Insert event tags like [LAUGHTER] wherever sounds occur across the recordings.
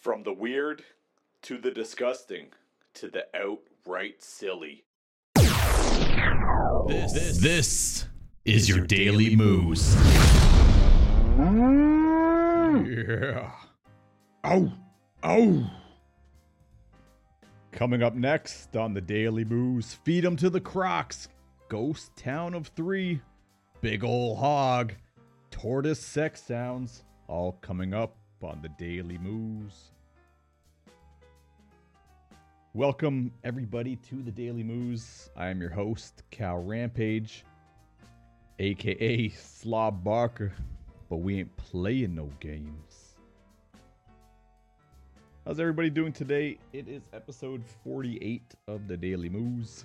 From the weird to the disgusting to the outright silly. This, this, this is your daily moos. Yeah. Oh, oh. Coming up next on the Daily Moos, feed 'em to the Crocs, Ghost Town of Three, Big Ol' Hog, Tortoise Sex Sounds, all coming up on the Daily Moos. Welcome, everybody, to the Daily Moos. I am your host, Cal Rampage, aka Slob Barker, but we ain't playing no games. How's everybody doing today? It is episode 48 of the Daily Moos.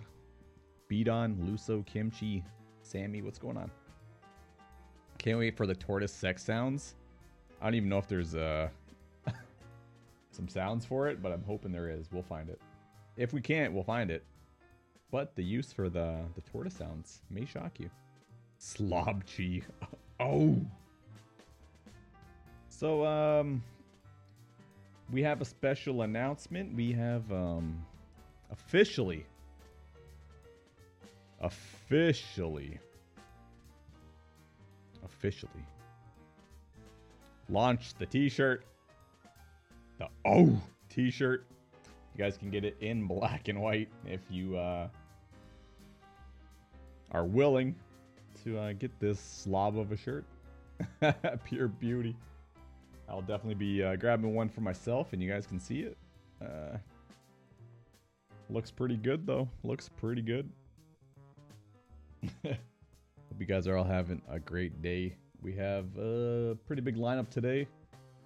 Beat on, Luso, Kimchi, Sammy, what's going on? Can't wait for the tortoise sex sounds. I don't even know if there's uh [LAUGHS] some sounds for it, but I'm hoping there is. We'll find it. If we can't, we'll find it. But the use for the the tortoise sounds may shock you. Slobchi. [LAUGHS] Oh. So um we have a special announcement. We have um officially officially officially launched the t-shirt. The oh t-shirt. You guys can get it in black and white if you uh are willing to uh, get this slob of a shirt. [LAUGHS] Pure beauty. I'll definitely be uh, grabbing one for myself, and you guys can see it. Uh, looks pretty good, though. Looks pretty good. [LAUGHS] Hope you guys are all having a great day. We have a pretty big lineup today.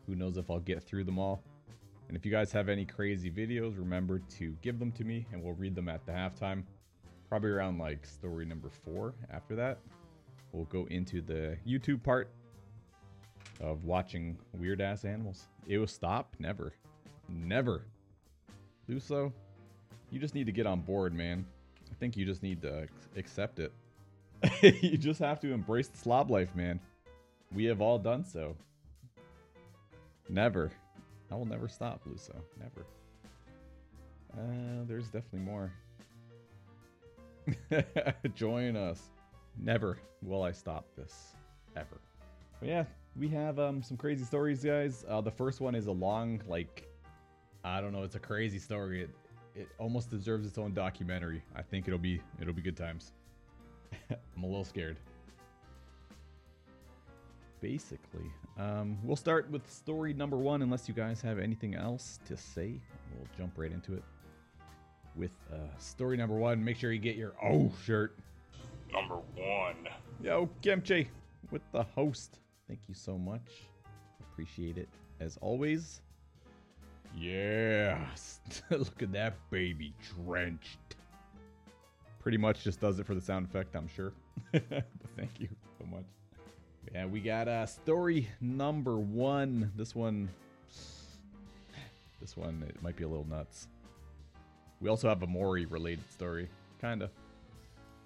Who knows if I'll get through them all. And if you guys have any crazy videos, remember to give them to me, and we'll read them at the halftime. Probably around like story number four after that. We'll go into the YouTube part of watching weird ass animals. It will stop? Never. Never. Luso, you just need to get on board, man. I think you just need to accept it. [LAUGHS] you just have to embrace the slob life, man. We have all done so. Never. I will never stop, Luso. Never. Uh, there's definitely more. [LAUGHS] Join us. Never will I stop this. Ever. But yeah, we have um, some crazy stories, guys. Uh, the first one is a long, like, I don't know, it's a crazy story. It, it almost deserves its own documentary. I think it'll be it'll be good times. [LAUGHS] I'm a little scared. Basically, um, we'll start with story number one. Unless you guys have anything else to say, we'll jump right into it. With uh, story number one, make sure you get your oh shirt. Number one. Yo, Kimchi, with the host. Thank you so much. Appreciate it as always. Yeah, [LAUGHS] look at that baby drenched. Pretty much just does it for the sound effect, I'm sure. but [LAUGHS] thank you so much. Yeah, we got uh, story number one. This one, this one, it might be a little nuts. We also have a Maury related story, kinda.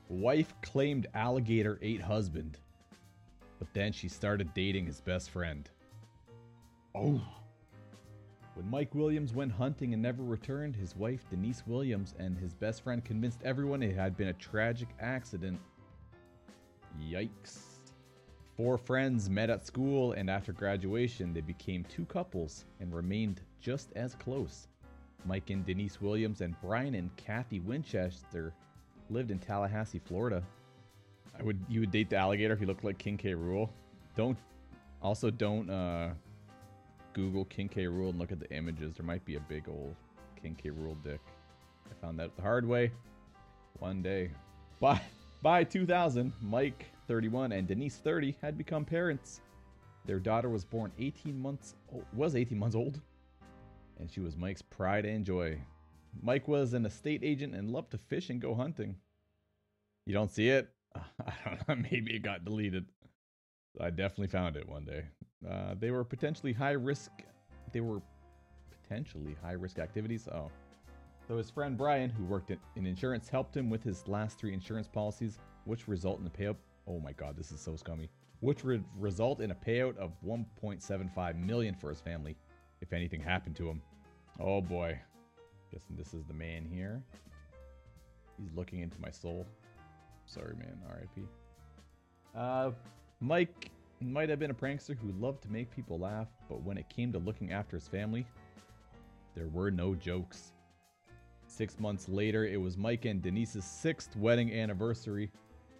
Wife claimed alligator ate husband but then she started dating his best friend. Oh. When Mike Williams went hunting and never returned, his wife Denise Williams and his best friend convinced everyone it had been a tragic accident. Yikes. Four friends met at school, and after graduation, they became two couples and remained just as close. Mike and Denise Williams and Brian and Kathy Winchester lived in Tallahassee, Florida. I would you would date the alligator if you looked like King K. Rool. Don't also don't uh, Google King K. Rool and look at the images. There might be a big old King K. Rool dick. I found that the hard way. One day. By by 2000, Mike 31 and Denise 30 had become parents. Their daughter was born 18 months was 18 months old, and she was Mike's pride and joy. Mike was an estate agent and loved to fish and go hunting. You don't see it? [LAUGHS] I don't know. Maybe it got deleted. I definitely found it one day. Uh, they were potentially high risk. They were potentially high risk activities. Oh. So his friend Brian, who worked in, in insurance, helped him with his last three insurance policies, which result in the payout. Oh my god, this is so scummy. Which would result in a payout of 1.75 million for his family. if anything happened to him. Oh boy. Guessing this is the man here. He's looking into my soul. Sorry, man. R.I.P. Uh, Mike might have been a prankster who loved to make people laugh, but when it came to looking after his family, there were no jokes. Six months later, it was Mike and Denise's sixth wedding anniversary.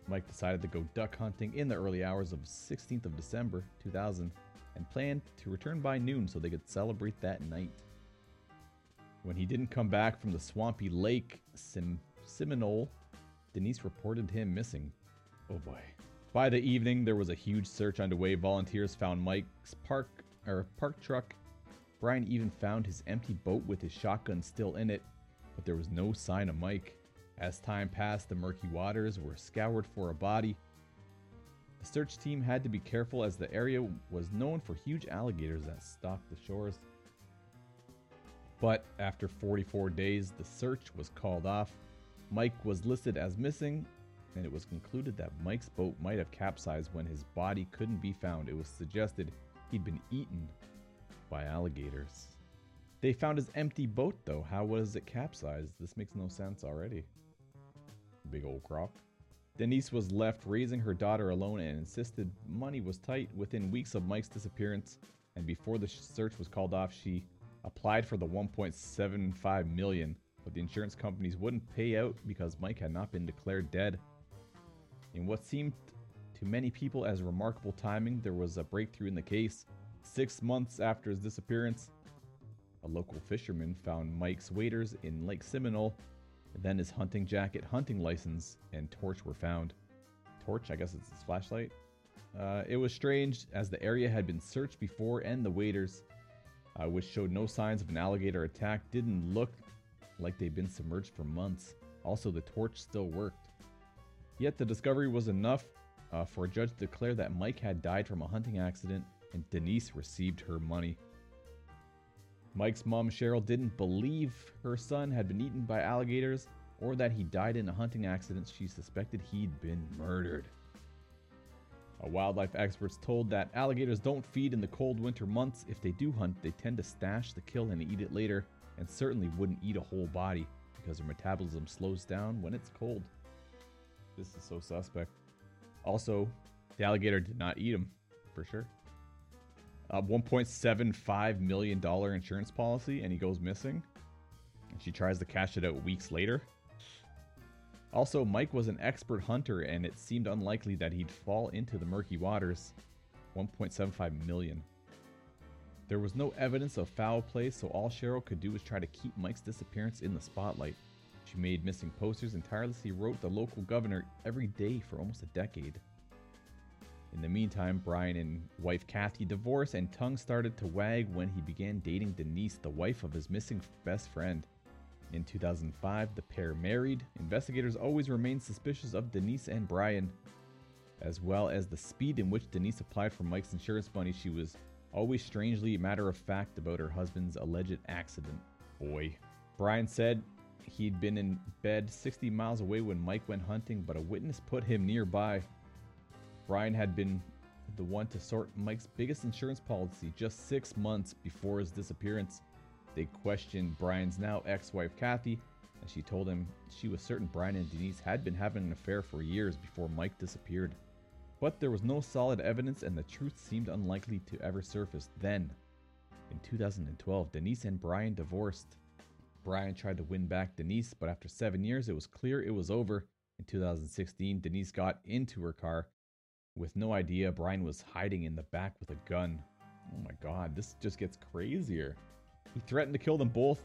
Mike decided to go duck hunting in the early hours of 16th of December 2000 and planned to return by noon so they could celebrate that night. When he didn't come back from the swampy lake Sim- Seminole, Denise reported him missing. Oh boy. By the evening, there was a huge search underway. Volunteers found Mike's park or park truck. Brian even found his empty boat with his shotgun still in it, but there was no sign of Mike. As time passed, the murky waters were scoured for a body. The search team had to be careful as the area was known for huge alligators that stalked the shores. But after 44 days, the search was called off. Mike was listed as missing, and it was concluded that Mike's boat might have capsized when his body couldn't be found. It was suggested he'd been eaten by alligators. They found his empty boat, though. How was it capsized? This makes no sense already. Big old croc. Denise was left raising her daughter alone and insisted money was tight within weeks of Mike's disappearance. And before the search was called off, she applied for the 1.75 million, but the insurance companies wouldn't pay out because Mike had not been declared dead. In what seemed to many people as remarkable timing, there was a breakthrough in the case. Six months after his disappearance, a local fisherman found Mike's waders in Lake Seminole. Then his hunting jacket, hunting license, and torch were found. Torch, I guess it's his flashlight. Uh, it was strange as the area had been searched before, and the waders, uh, which showed no signs of an alligator attack, didn't look like they'd been submerged for months. Also, the torch still worked. Yet the discovery was enough uh, for a judge to declare that Mike had died from a hunting accident and Denise received her money. Mike's mom, Cheryl, didn't believe her son had been eaten by alligators or that he died in a hunting accident. She suspected he'd been murdered. A wildlife experts told that alligators don't feed in the cold winter months. If they do hunt, they tend to stash the kill and eat it later, and certainly wouldn't eat a whole body because their metabolism slows down when it's cold. This is so suspect. Also, the alligator did not eat him, for sure. A $1.75 million insurance policy, and he goes missing. And she tries to cash it out weeks later. Also, Mike was an expert hunter, and it seemed unlikely that he'd fall into the murky waters. 1.75 million. There was no evidence of foul play, so all Cheryl could do was try to keep Mike's disappearance in the spotlight. She made missing posters and tirelessly wrote the local governor every day for almost a decade. In the meantime, Brian and wife Kathy divorced, and tongue started to wag when he began dating Denise, the wife of his missing best friend. In 2005, the pair married. Investigators always remained suspicious of Denise and Brian, as well as the speed in which Denise applied for Mike's insurance money. She was always strangely matter of fact about her husband's alleged accident. Boy. Brian said he'd been in bed 60 miles away when Mike went hunting, but a witness put him nearby. Brian had been the one to sort Mike's biggest insurance policy just six months before his disappearance. They questioned Brian's now ex wife Kathy, and she told him she was certain Brian and Denise had been having an affair for years before Mike disappeared. But there was no solid evidence, and the truth seemed unlikely to ever surface. Then, in 2012, Denise and Brian divorced. Brian tried to win back Denise, but after seven years, it was clear it was over. In 2016, Denise got into her car with no idea Brian was hiding in the back with a gun. Oh my god, this just gets crazier. He threatened to kill them both,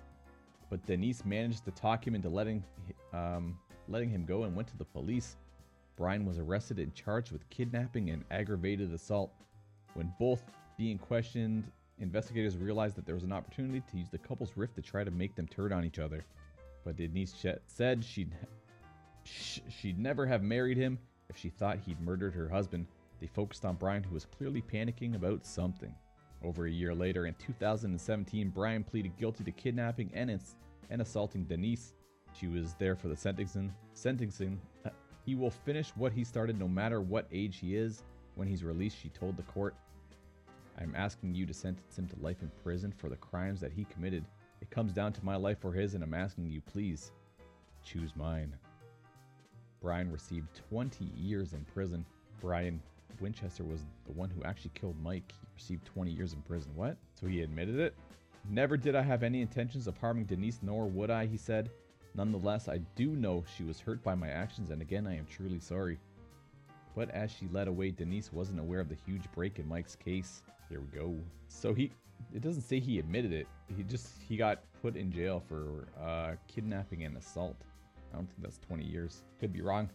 but Denise managed to talk him into letting um, letting him go and went to the police. Brian was arrested and charged with kidnapping and aggravated assault. When both being questioned, investigators realized that there was an opportunity to use the couple's rift to try to make them turn on each other. But Denise said she'd she'd never have married him if she thought he'd murdered her husband. They focused on Brian, who was clearly panicking about something. Over a year later, in 2017, Brian pleaded guilty to kidnapping and, ins- and assaulting Denise. She was there for the sentencing. Sentencing. Uh, he will finish what he started no matter what age he is. When he's released, she told the court. I'm asking you to sentence him to life in prison for the crimes that he committed. It comes down to my life or his, and I'm asking you, please, choose mine. Brian received 20 years in prison. Brian Winchester was the one who actually killed Mike. He received 20 years in prison. What? So he admitted it? Never did I have any intentions of harming Denise, nor would I, he said. Nonetheless, I do know she was hurt by my actions, and again, I am truly sorry. But as she led away, Denise wasn't aware of the huge break in Mike's case. Here we go. So he, it doesn't say he admitted it. He just, he got put in jail for uh, kidnapping and assault. I don't think that's 20 years. Could be wrong.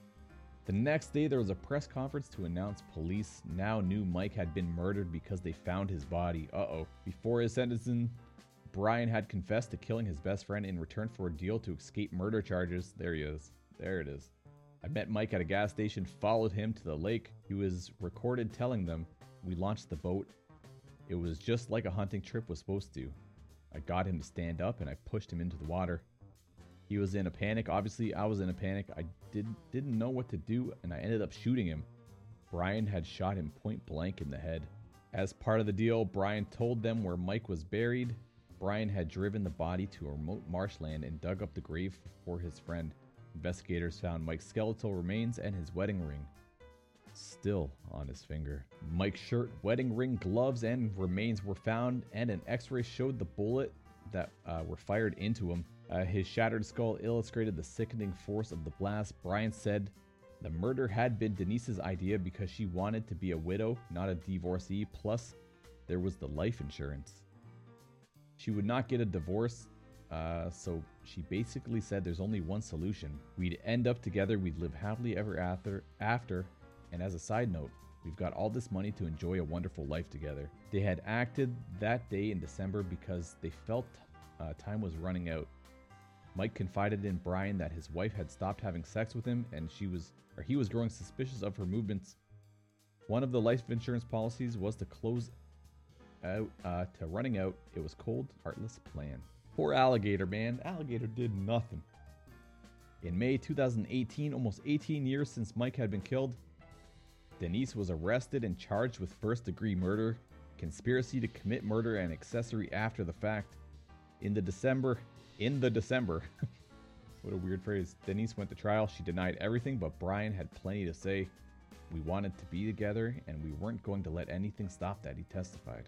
The next day, there was a press conference to announce police now knew Mike had been murdered because they found his body. Uh oh. Before his sentencing, Brian had confessed to killing his best friend in return for a deal to escape murder charges. There he is. There it is. I met Mike at a gas station, followed him to the lake. He was recorded telling them, We launched the boat. It was just like a hunting trip was supposed to. I got him to stand up and I pushed him into the water. He was in a panic. Obviously, I was in a panic. I did, didn't know what to do and I ended up shooting him. Brian had shot him point blank in the head. As part of the deal, Brian told them where Mike was buried. Brian had driven the body to a remote marshland and dug up the grave for his friend. Investigators found Mike's skeletal remains and his wedding ring. Still on his finger. Mike's shirt, wedding ring, gloves, and remains were found, and an x ray showed the bullet that uh, were fired into him. Uh, his shattered skull illustrated the sickening force of the blast. Brian said the murder had been Denise's idea because she wanted to be a widow, not a divorcee. Plus, there was the life insurance. She would not get a divorce, uh, so she basically said there's only one solution. We'd end up together, we'd live happily ever after, after, and as a side note, we've got all this money to enjoy a wonderful life together. They had acted that day in December because they felt uh, time was running out. Mike confided in Brian that his wife had stopped having sex with him and she was or he was growing suspicious of her movements. One of the life insurance policies was to close out uh, to running out. It was cold, heartless plan. Poor alligator, man. Alligator did nothing. In May 2018, almost 18 years since Mike had been killed, Denise was arrested and charged with first degree murder, conspiracy to commit murder, and accessory after the fact. In the December, in the December, [LAUGHS] what a weird phrase. Denise went to trial. She denied everything, but Brian had plenty to say. We wanted to be together, and we weren't going to let anything stop that, he testified.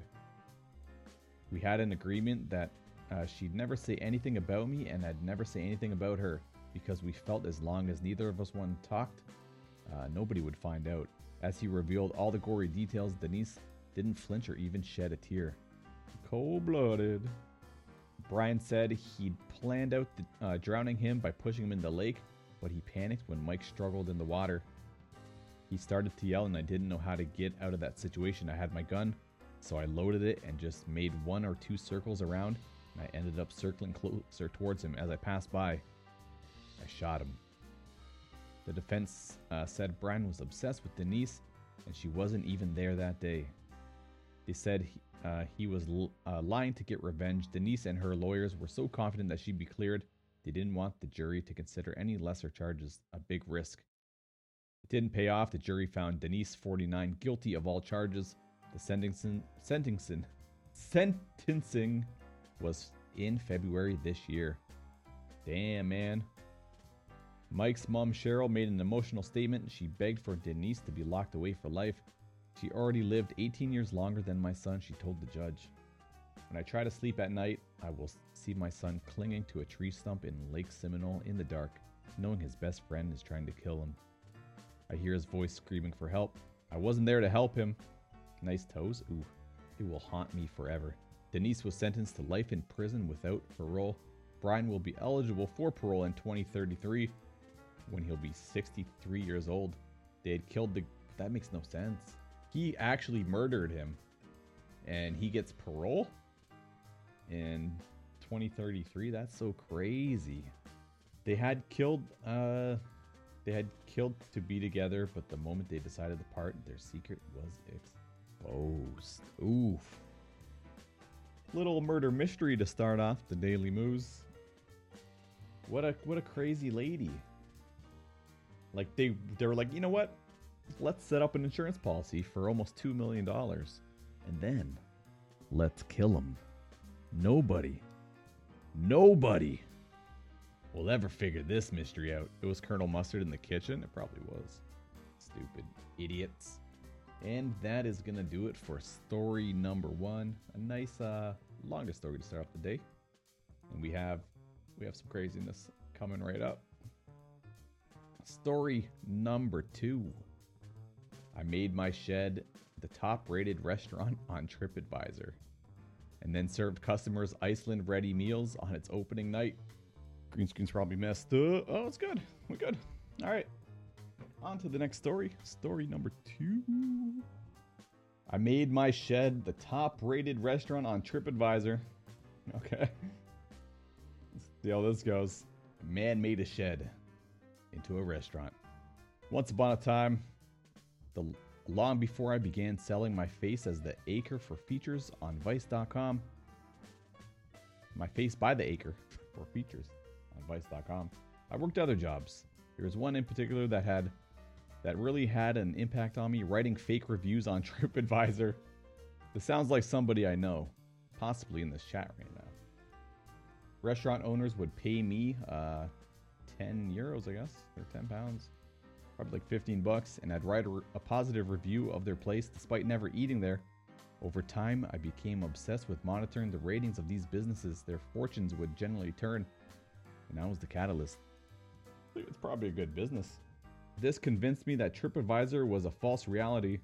We had an agreement that uh, she'd never say anything about me, and I'd never say anything about her, because we felt as long as neither of us one talked, uh, nobody would find out. As he revealed all the gory details, Denise didn't flinch or even shed a tear. Cold blooded. Brian said he'd planned out the, uh, drowning him by pushing him in the lake, but he panicked when Mike struggled in the water. He started to yell, and I didn't know how to get out of that situation. I had my gun, so I loaded it and just made one or two circles around, and I ended up circling closer towards him as I passed by. I shot him. The defense uh, said Brian was obsessed with Denise, and she wasn't even there that day. They said uh, he was l- uh, lying to get revenge. Denise and her lawyers were so confident that she'd be cleared, they didn't want the jury to consider any lesser charges a big risk. It didn't pay off. The jury found Denise, 49, guilty of all charges. The sentencing, sentencing, sentencing was in February this year. Damn, man. Mike's mom, Cheryl, made an emotional statement. She begged for Denise to be locked away for life. She already lived 18 years longer than my son, she told the judge. When I try to sleep at night, I will see my son clinging to a tree stump in Lake Seminole in the dark, knowing his best friend is trying to kill him. I hear his voice screaming for help. I wasn't there to help him. Nice toes? Ooh, it will haunt me forever. Denise was sentenced to life in prison without parole. Brian will be eligible for parole in 2033 when he'll be 63 years old. They had killed the. That makes no sense. He actually murdered him, and he gets parole in 2033. That's so crazy. They had killed. Uh, they had killed to be together, but the moment they decided to part, their secret was exposed. Oof. Little murder mystery to start off the Daily Moos. What a what a crazy lady. Like they they were like, you know what? Let's set up an insurance policy for almost two million dollars. And then Let's kill him. Nobody, nobody will ever figure this mystery out. It was Colonel Mustard in the kitchen. It probably was. Stupid idiots. And that is gonna do it for story number one. A nice, uh, longest story to start off the day. And we have, we have some craziness coming right up. Story number two. I made my shed the top-rated restaurant on TripAdvisor, and then served customers Iceland-ready meals on its opening night. Green screen's probably messed up. Oh, it's good. We're good. All right. On to the next story. Story number two. I made my shed the top rated restaurant on TripAdvisor. [LAUGHS] Okay. Let's see how this goes. A man made a shed into a restaurant. Once upon a time, the long before I began selling my face as the acre for features on Vice.com, my face by the acre for features on Vice.com. I worked other jobs. There was one in particular that had that really had an impact on me, writing fake reviews on [LAUGHS] TripAdvisor. This sounds like somebody I know, possibly in this chat right now. Restaurant owners would pay me uh, 10 euros, I guess, or 10 pounds, probably like 15 bucks, and I'd write a, re- a positive review of their place despite never eating there. Over time, I became obsessed with monitoring the ratings of these businesses. Their fortunes would generally turn, and I was the catalyst. It's probably a good business. This convinced me that TripAdvisor was a false reality,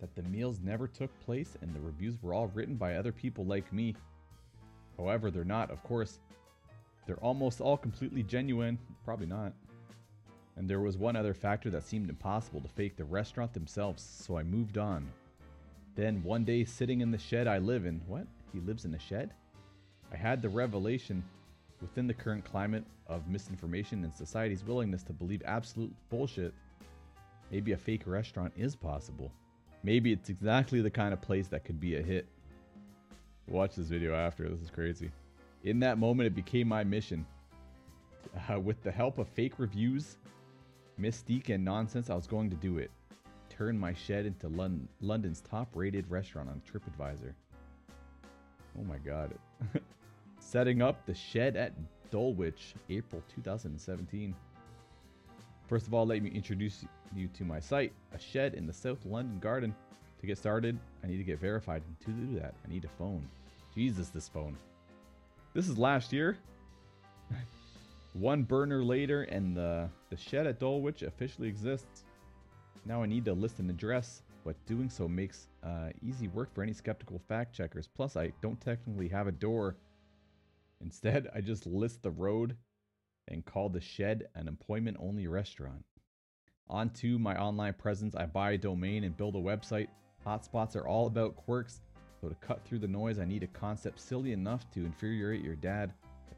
that the meals never took place and the reviews were all written by other people like me. However, they're not, of course. They're almost all completely genuine. Probably not. And there was one other factor that seemed impossible to fake the restaurant themselves, so I moved on. Then, one day, sitting in the shed I live in, what? He lives in a shed? I had the revelation within the current climate of misinformation and society's willingness to believe absolute bullshit, maybe a fake restaurant is possible. Maybe it's exactly the kind of place that could be a hit. Watch this video after, this is crazy. In that moment, it became my mission. Uh, [LAUGHS] with the help of fake reviews, mystique, and nonsense, I was going to do it. Turn my shed into Lon- London's top rated restaurant on TripAdvisor. Oh my god. [LAUGHS] Setting up the shed at Dulwich, April 2017. First of all, let me introduce you to my site, a shed in the South London garden. To get started, I need to get verified. And to do that, I need a phone. Jesus, this phone. This is last year. One burner later, and the, the shed at Dulwich officially exists. Now I need to list an address, but doing so makes uh, easy work for any skeptical fact checkers. Plus, I don't technically have a door. Instead, I just list the road and call the shed an employment only restaurant. Onto my online presence, I buy a domain and build a website. Hotspots are all about quirks, so to cut through the noise, I need a concept silly enough to infuriate your dad.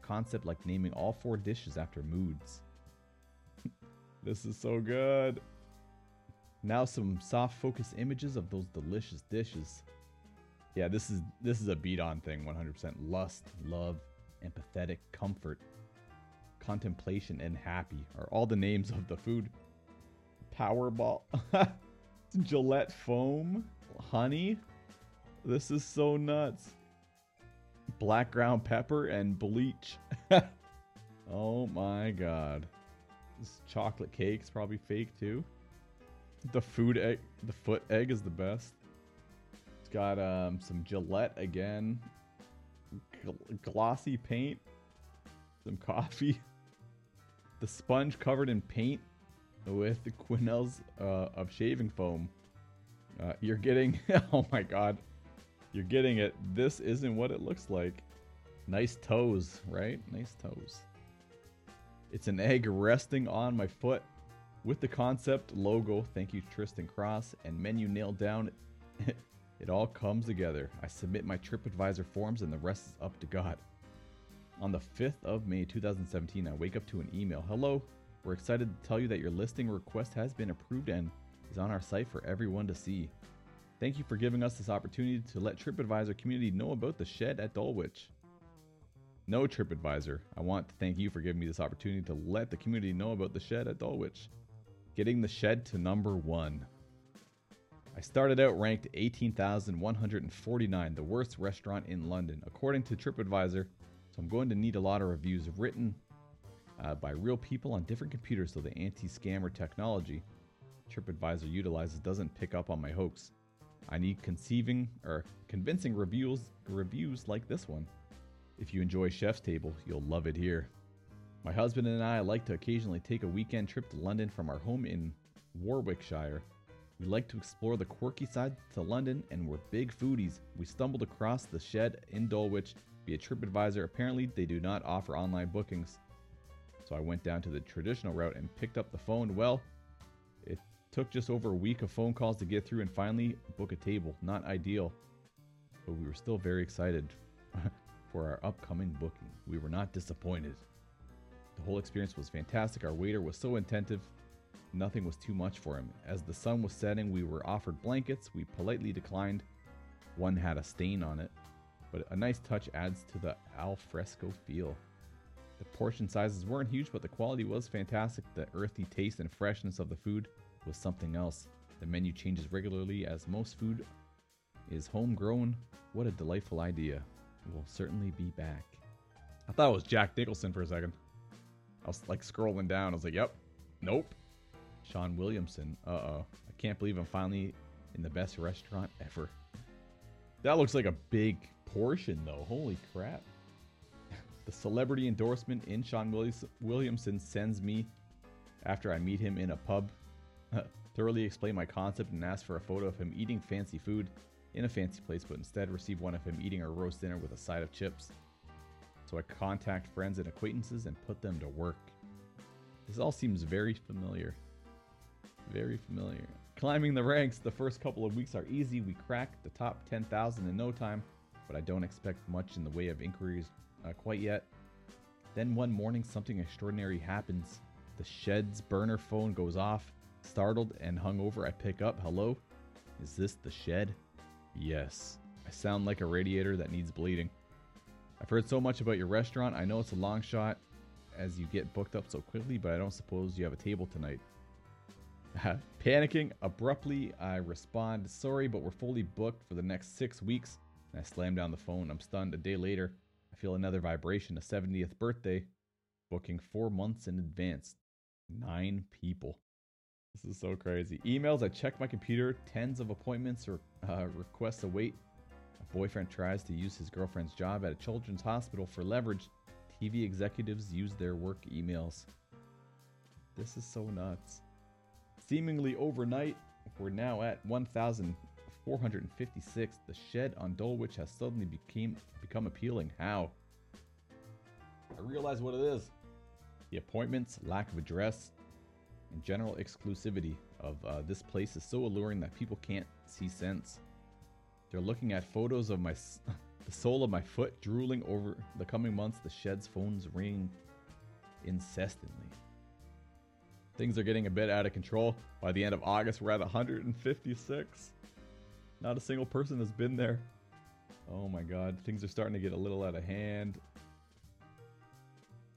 Concept like naming all four dishes after moods. [LAUGHS] this is so good. Now some soft focus images of those delicious dishes. Yeah, this is this is a beat on thing 100%. Lust, love, empathetic, comfort, contemplation and happy are all the names of the food. Powerball. [LAUGHS] Gillette foam, honey. This is so nuts. Black ground pepper and bleach. [LAUGHS] oh my god. This chocolate cake's probably fake too. The food egg, the foot egg is the best. It's got um, some Gillette again, gl- glossy paint, some coffee, [LAUGHS] the sponge covered in paint with the quenelles uh, of shaving foam. Uh, you're getting, [LAUGHS] oh my god, you're getting it. This isn't what it looks like. Nice toes, right? Nice toes. It's an egg resting on my foot with the concept logo. Thank you, Tristan Cross, and menu nailed down. [LAUGHS] it all comes together. I submit my TripAdvisor forms, and the rest is up to God. On the 5th of May 2017, I wake up to an email. Hello, we're excited to tell you that your listing request has been approved and is on our site for everyone to see. Thank you for giving us this opportunity to let TripAdvisor community know about the shed at Dulwich. No TripAdvisor, I want to thank you for giving me this opportunity to let the community know about the shed at Dulwich. Getting the shed to number one. I started out ranked 18,149, the worst restaurant in London, according to TripAdvisor. So I'm going to need a lot of reviews written uh, by real people on different computers so the anti scammer technology TripAdvisor utilizes doesn't pick up on my hoax. I need conceiving or convincing reviews reviews like this one. If you enjoy Chef's Table, you'll love it here. My husband and I like to occasionally take a weekend trip to London from our home in Warwickshire. We like to explore the quirky side to London and we're big foodies. We stumbled across the shed in Dulwich via TripAdvisor. Apparently, they do not offer online bookings. So I went down to the traditional route and picked up the phone. Well, took just over a week of phone calls to get through and finally book a table. Not ideal, but we were still very excited [LAUGHS] for our upcoming booking. We were not disappointed. The whole experience was fantastic. Our waiter was so attentive, nothing was too much for him. As the sun was setting, we were offered blankets. We politely declined. One had a stain on it, but a nice touch adds to the al fresco feel. The portion sizes weren't huge, but the quality was fantastic. The earthy taste and freshness of the food was something else. The menu changes regularly as most food is homegrown. What a delightful idea. We'll certainly be back. I thought it was Jack Nicholson for a second. I was like scrolling down. I was like, yep, nope. Sean Williamson. Uh oh. I can't believe I'm finally in the best restaurant ever. That looks like a big portion though. Holy crap. [LAUGHS] the celebrity endorsement in Sean Williamson sends me after I meet him in a pub. [LAUGHS] Thoroughly explain my concept and ask for a photo of him eating fancy food in a fancy place, but instead receive one of him eating a roast dinner with a side of chips so I contact friends and acquaintances and put them to work. This all seems very familiar. Very familiar. Climbing the ranks, the first couple of weeks are easy. We crack the top 10,000 in no time, but I don't expect much in the way of inquiries uh, quite yet. Then one morning, something extraordinary happens. The shed's burner phone goes off. Startled and hungover, I pick up. Hello? Is this the shed? Yes. I sound like a radiator that needs bleeding. I've heard so much about your restaurant. I know it's a long shot as you get booked up so quickly, but I don't suppose you have a table tonight. [LAUGHS] Panicking, abruptly, I respond, Sorry, but we're fully booked for the next six weeks. And I slam down the phone. I'm stunned. A day later, I feel another vibration, a 70th birthday, booking four months in advance. Nine people. This is so crazy. Emails, I check my computer, tens of appointments or uh, requests await A boyfriend tries to use his girlfriend's job at a children's hospital for leverage. TV executives use their work emails. This is so nuts. Seemingly overnight, we're now at 1,456. The shed on Dulwich has suddenly became, become appealing. How? I realize what it is. The appointments, lack of address, and general exclusivity of uh, this place is so alluring that people can't see sense. They're looking at photos of my [LAUGHS] the sole of my foot drooling over the coming months. The shed's phones ring incessantly. Things are getting a bit out of control. By the end of August, we're at 156. Not a single person has been there. Oh my god, things are starting to get a little out of hand.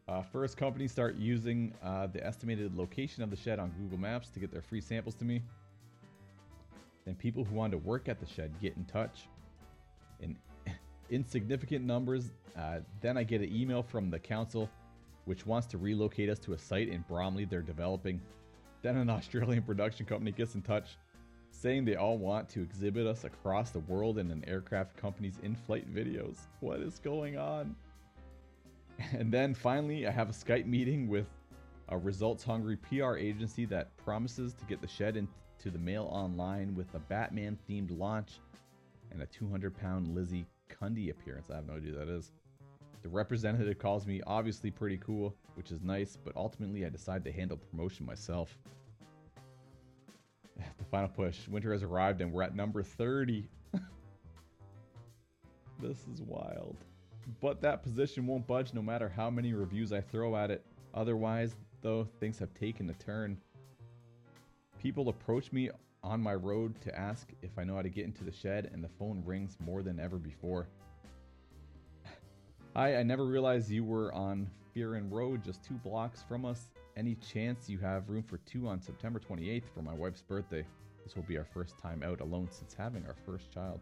Uh, first, companies start using uh, the estimated location of the shed on Google Maps to get their free samples to me. Then people who want to work at the shed get in touch in [LAUGHS] insignificant numbers. Uh, then I get an email from the council, which wants to relocate us to a site in Bromley they're developing. Then an [LAUGHS] Australian production company gets in touch, saying they all want to exhibit us across the world in an aircraft company's in flight videos. What is going on? [LAUGHS] And then finally, I have a Skype meeting with a results hungry PR agency that promises to get the shed into the mail online with a Batman themed launch and a 200 pound Lizzie Cundy appearance. I have no idea who that is. The representative calls me obviously pretty cool, which is nice, but ultimately I decide to handle promotion myself. [SIGHS] the final push. Winter has arrived and we're at number 30. [LAUGHS] this is wild. But that position won't budge no matter how many reviews I throw at it. Otherwise, though, things have taken a turn. People approach me on my road to ask if I know how to get into the shed, and the phone rings more than ever before. [SIGHS] Hi, I never realized you were on Fearon Road, just two blocks from us. Any chance you have room for two on September 28th for my wife's birthday? This will be our first time out alone since having our first child.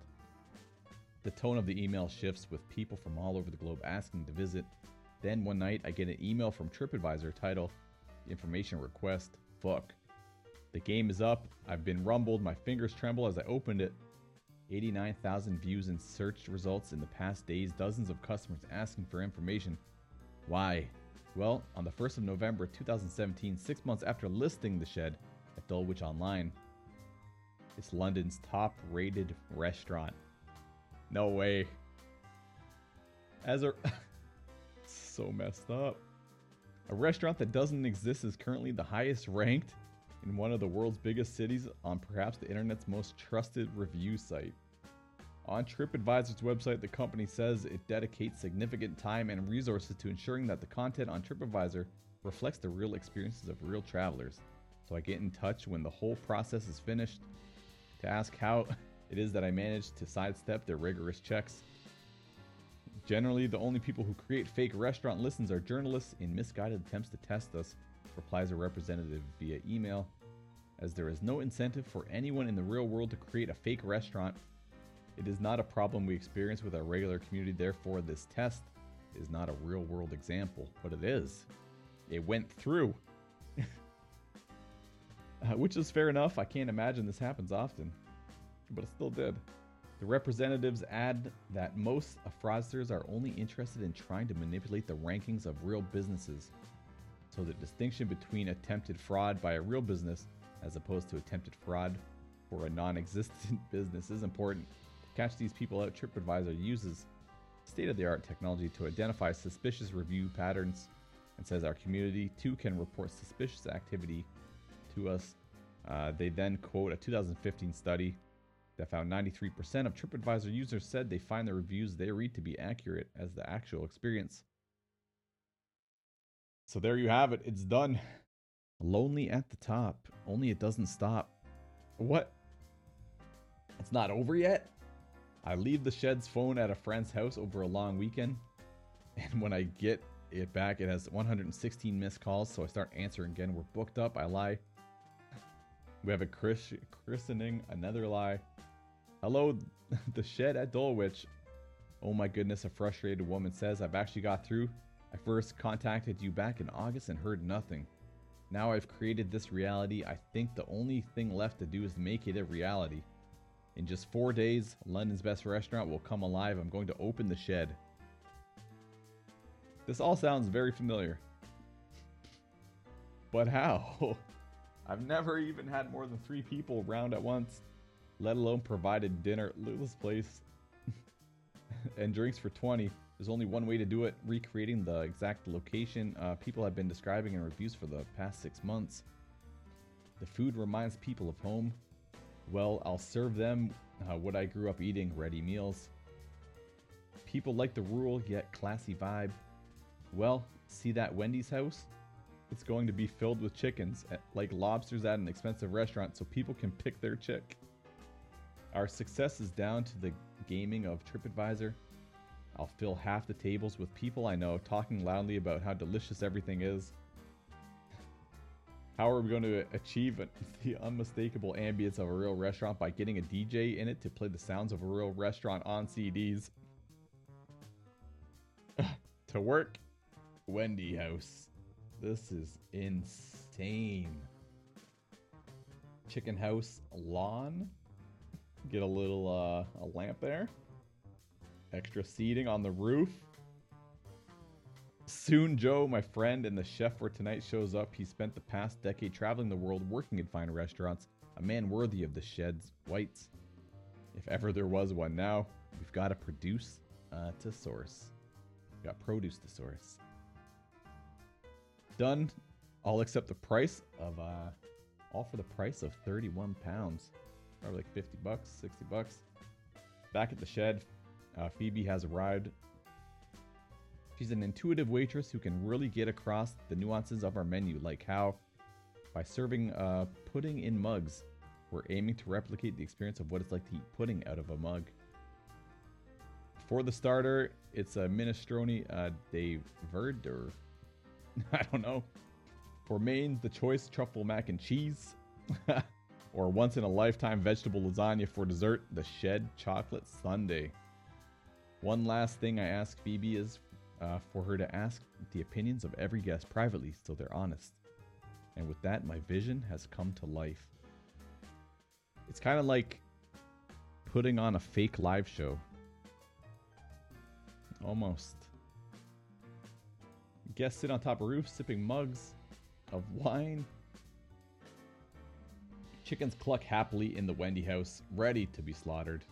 The tone of the email shifts with people from all over the globe asking to visit. Then one night, I get an email from TripAdvisor titled Information Request. Fuck. The game is up. I've been rumbled. My fingers tremble as I opened it. 89,000 views and search results in the past days. Dozens of customers asking for information. Why? Well, on the 1st of November 2017, six months after listing the shed at Dulwich Online, it's London's top rated restaurant. No way. As a. [LAUGHS] so messed up. A restaurant that doesn't exist is currently the highest ranked in one of the world's biggest cities on perhaps the internet's most trusted review site. On TripAdvisor's website, the company says it dedicates significant time and resources to ensuring that the content on TripAdvisor reflects the real experiences of real travelers. So I get in touch when the whole process is finished to ask how [LAUGHS] it is that I managed to sidestep their rigorous checks. Generally, the only people who create fake restaurant listings are journalists in misguided attempts to test us, replies a representative via email. As there is no incentive for anyone in the real world to create a fake restaurant, it is not a problem we experience with our regular community, therefore, this test is not a real world example, but it is. It went through. [LAUGHS] uh, which is fair enough. I can't imagine this happens often, but it still did. The representatives add that most fraudsters are only interested in trying to manipulate the rankings of real businesses. So the distinction between attempted fraud by a real business as opposed to attempted fraud for a non existent [LAUGHS] business is important. To catch these people out, TripAdvisor uses state of the art technology to identify suspicious review patterns and says our community too can report suspicious activity to us. Uh, they then quote a 2015 study that found 93% of TripAdvisor users said they find the reviews they read to be accurate as the actual experience. So there you have it. It's done. Lonely at the top. Only it doesn't stop. What? It's not over yet? I leave the shed's phone at a friend's house over a long weekend. [LAUGHS] And when I get it back, it has 116 missed calls. So I start answering again. We're booked up. I lie. [LAUGHS] We have a chris- christening. Another lie. Hello, [LAUGHS] the shed at Dulwich. Oh my goodness, a frustrated woman says, I've actually got through. I first contacted you back in August and heard nothing. Now I've created this reality. I think the only thing left to do is make it a reality. In just four days, London's best restaurant will come alive. I'm going to open the shed. This all sounds very familiar. [LAUGHS] But how? [LAUGHS] I've never even had more than three people around at once, let alone provided dinner. At this place. [LAUGHS] and drinks for 20. There's only one way to do it, recreating the exact location uh, people have been describing in reviews for the past six months. The food reminds people of home. Well, I'll serve them uh, what I grew up eating ready meals. People like the rural yet classy vibe. Well, see that Wendy's house? It's going to be filled with chickens, eh, like lobsters at an expensive restaurant, so people can pick their chick. Our success is down to the gaming of TripAdvisor. I'll fill half the tables with people I know talking loudly about how delicious everything is. How are we going to achieve [LAUGHS] the unmistakable ambience of a real restaurant by getting a DJ in it to play the sounds of a real restaurant on CDs? [SIGHS] to work, Wendy House. This is insane. Chicken House lawn. Get a little uh, a lamp there. Extra seating on the roof. Soon Joe, my friend and the chef for tonight, shows up. He spent the past decade traveling the world working in fine restaurants, a man worthy of the shed's whites. If ever there was one now, we've got to produce uh, to source. We've got produce to source. Done. All except the price of, uh, all for the price of 31 pounds. Probably like 50 bucks, 60 bucks. Back at the shed, uh, Phoebe has arrived. She's an intuitive waitress who can really get across the nuances of our menu, like how, by serving uh, pudding in mugs, we're aiming to replicate the experience of what it's like to eat pudding out of a mug. For the starter, it's a minestrone uh, de verdure. [LAUGHS] I don't know. For mains, the choice truffle mac and cheese. [LAUGHS] Or once in a lifetime vegetable lasagna for dessert, the Shed Chocolate Sundae. One last thing I ask Phoebe is uh, for her to ask the opinions of every guest privately so they're honest. And with that, my vision has come to life. It's kind of like putting on a fake live show. Almost. Guests sit on top of roofs, sipping mugs of wine. Chickens cluck happily in the Wendy house, ready to be slaughtered.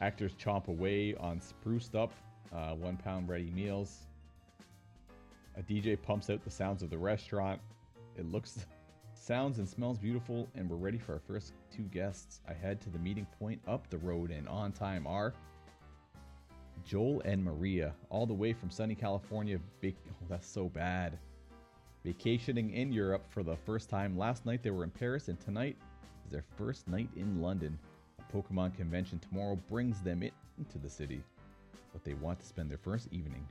Actors chomp away on spruced up uh, one pound ready meals. A DJ pumps out the sounds of the restaurant. It looks, [LAUGHS] sounds, and smells beautiful, and we're ready for our first two guests. I head to the meeting point up the road, and on time are Joel and Maria, all the way from sunny California. Vac- [LAUGHS] oh, that's so bad. Vacationing in Europe for the first time. Last night they were in Paris, and tonight is their first night in London. A Pokemon convention tomorrow brings them into the city, but they want to spend their first evening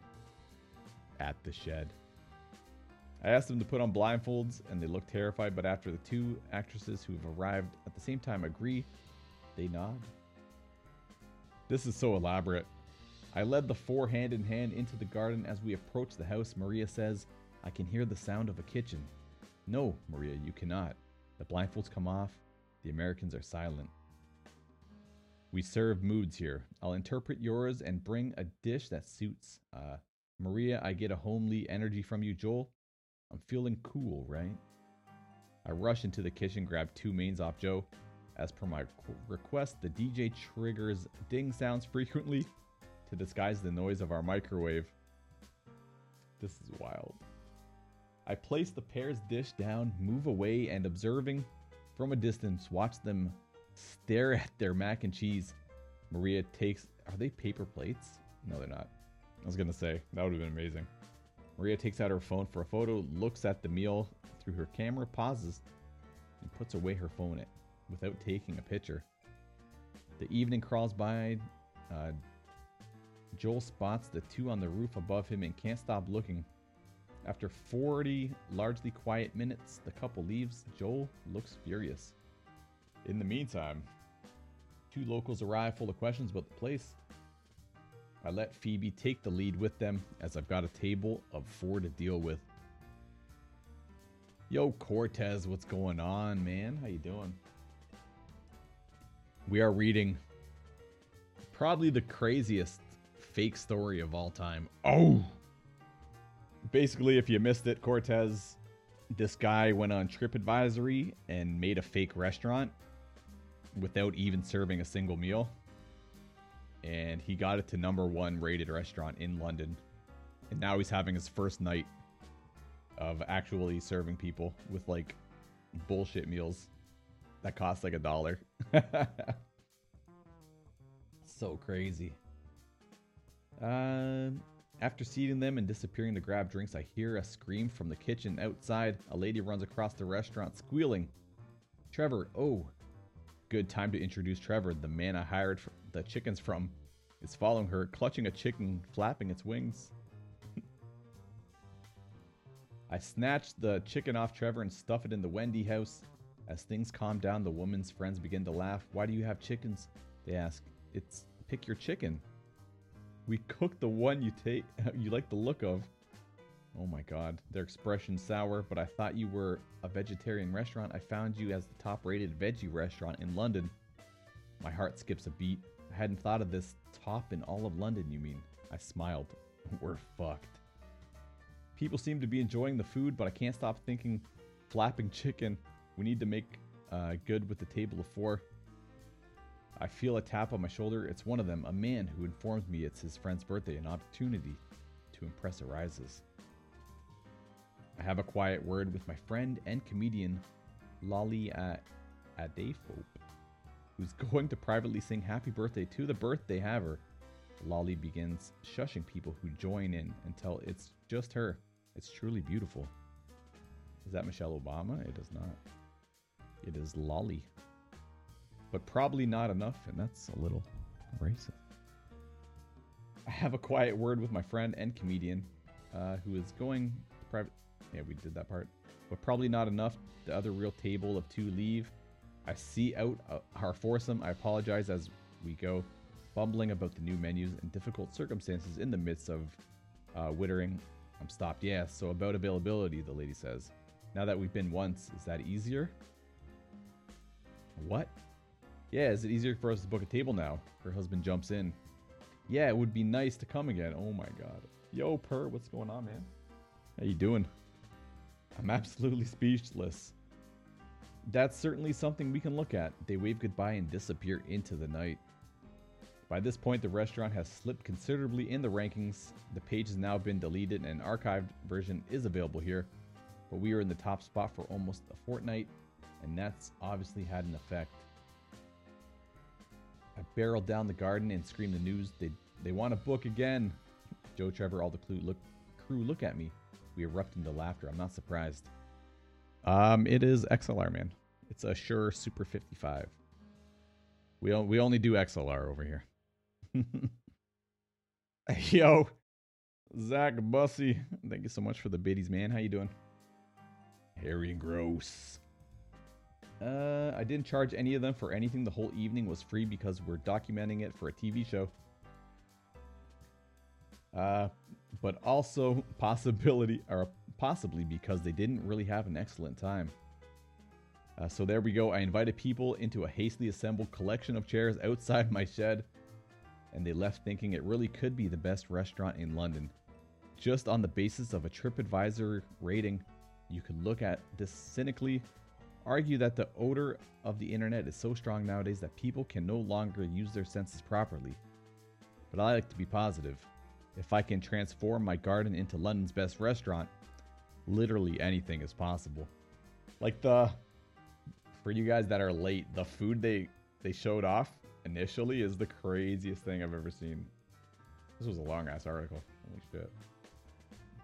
at the shed. I asked them to put on blindfolds, and they look terrified, but after the two actresses who have arrived at the same time agree, they nod. This is so elaborate. I led the four hand in hand into the garden as we approach the house. Maria says, I can hear the sound of a kitchen. No, Maria, you cannot. The blindfolds come off. The Americans are silent. We serve moods here. I'll interpret yours and bring a dish that suits. Uh, Maria, I get a homely energy from you. Joel, I'm feeling cool, right? I rush into the kitchen, grab two mains off Joe. As per my request, the DJ triggers ding sounds [LAUGHS] frequently to disguise the noise of our microwave. This is wild. I place the pair's dish down, move away, and observing from a distance, watch them stare at their mac and cheese. Maria takes. Are they paper plates? No, they're not. I was gonna say, that would have been amazing. Maria takes out her phone for a photo, looks at the meal through her camera, pauses, and puts away her phone without taking a picture. The evening crawls by. Uh, Joel spots the two on the roof above him and can't stop looking. After 40 largely quiet minutes, the couple leaves. Joel looks furious. In the meantime, two locals arrive full of questions about the place. I let Phoebe take the lead with them as I've got a table of four to deal with. Yo, Cortez, what's going on, man? How you doing? We are reading probably the craziest fake story of all time. Oh! Basically, if you missed it, Cortez, this guy went on TripAdvisory and made a fake restaurant without even serving a single meal. And he got it to number one rated restaurant in London. And now he's having his first night of actually serving people with like bullshit meals that cost like a dollar. [LAUGHS] so crazy. Um, after seating them and disappearing to grab drinks, I hear a scream from the kitchen outside. A lady runs across the restaurant squealing. Trevor, oh, good time to introduce Trevor, the man I hired the chickens from, is following her, clutching a chicken, flapping its wings. [LAUGHS] I snatch the chicken off Trevor and stuff it in the Wendy house. As things calm down, the woman's friends begin to laugh. Why do you have chickens? They ask. It's pick your chicken. We cooked the one you take [LAUGHS] you like the look of. Oh my god, their expression sour, but I thought you were a vegetarian restaurant. I found you as the top rated veggie restaurant in London. My heart skips a beat. I hadn't thought of this top in all of London, you mean? I smiled. [LAUGHS] We're fucked. People seem to be enjoying the food, but I can't stop thinking flapping [LAUGHS] chicken. We need to make uh, good with the table of four. I feel a tap on my shoulder. It's one of them, a man who informs me it's his friend's birthday, an opportunity to impress arises. I have a quiet word with my friend and comedian Lolly at Adefope, who's [LAUGHS] going to privately sing happy birthday to the birthday haver. Lolly begins shushing people who join in until it's just her. It's truly beautiful. Is that Michelle Obama? It is not. It is Lolly but probably not enough, and that's a little racist. I have a quiet word with my friend and comedian, uh, who is going private. Yeah, we did that part. but probably not enough. The other real table of two leave. I see out uh, our foursome. I apologize as we go, bumbling about the new menus and difficult circumstances in the midst of uh, wittering. I'm stopped. Yeah, so about availability, the lady says. Now that we've been once, is that easier? What? Yeah, is it easier for us to book a table now? Her husband jumps in. Yeah, it would be nice to come again. Oh my god. Yo, Per, what's going on, man? How you doing? I'm absolutely speechless. That's certainly something we can look at. They wave goodbye and disappear into the night. By this point, the restaurant has slipped considerably in the rankings. The page has now been deleted and an archived version is available here. But we are in the top spot for almost a fortnight, and that's obviously had an effect. I barreled down the garden and screamed the news. They they want to book again. Joe Trevor, all the crew look crew look at me. We erupt into laughter. I'm not surprised. Um, it is XLR, man. It's a Shure Super 55. We we only do XLR over here. [LAUGHS] Yo, Zach Bussy, thank you so much for the biddies, man. How you doing? Hairy and gross. Uh, I didn't charge any of them for anything. The whole evening was free because we're documenting it for a TV show. Uh, but also [LAUGHS] possibility or possibly because they didn't really have an excellent time. Uh, so there we go. I invited people into a hastily assembled collection of chairs [LAUGHS] outside my shed, and they left thinking it really could be the best restaurant in London. Just on the basis of a TripAdvisor rating, you could look at this cynically, argue that the odor of the internet is so strong nowadays that people can no longer use their senses properly. But I like to be positive. If I can transform my garden into London's best restaurant, literally anything is possible. Like the for you guys that are late, the food they they showed off initially is the craziest thing I've ever seen. This was a long ass article. Holy shit.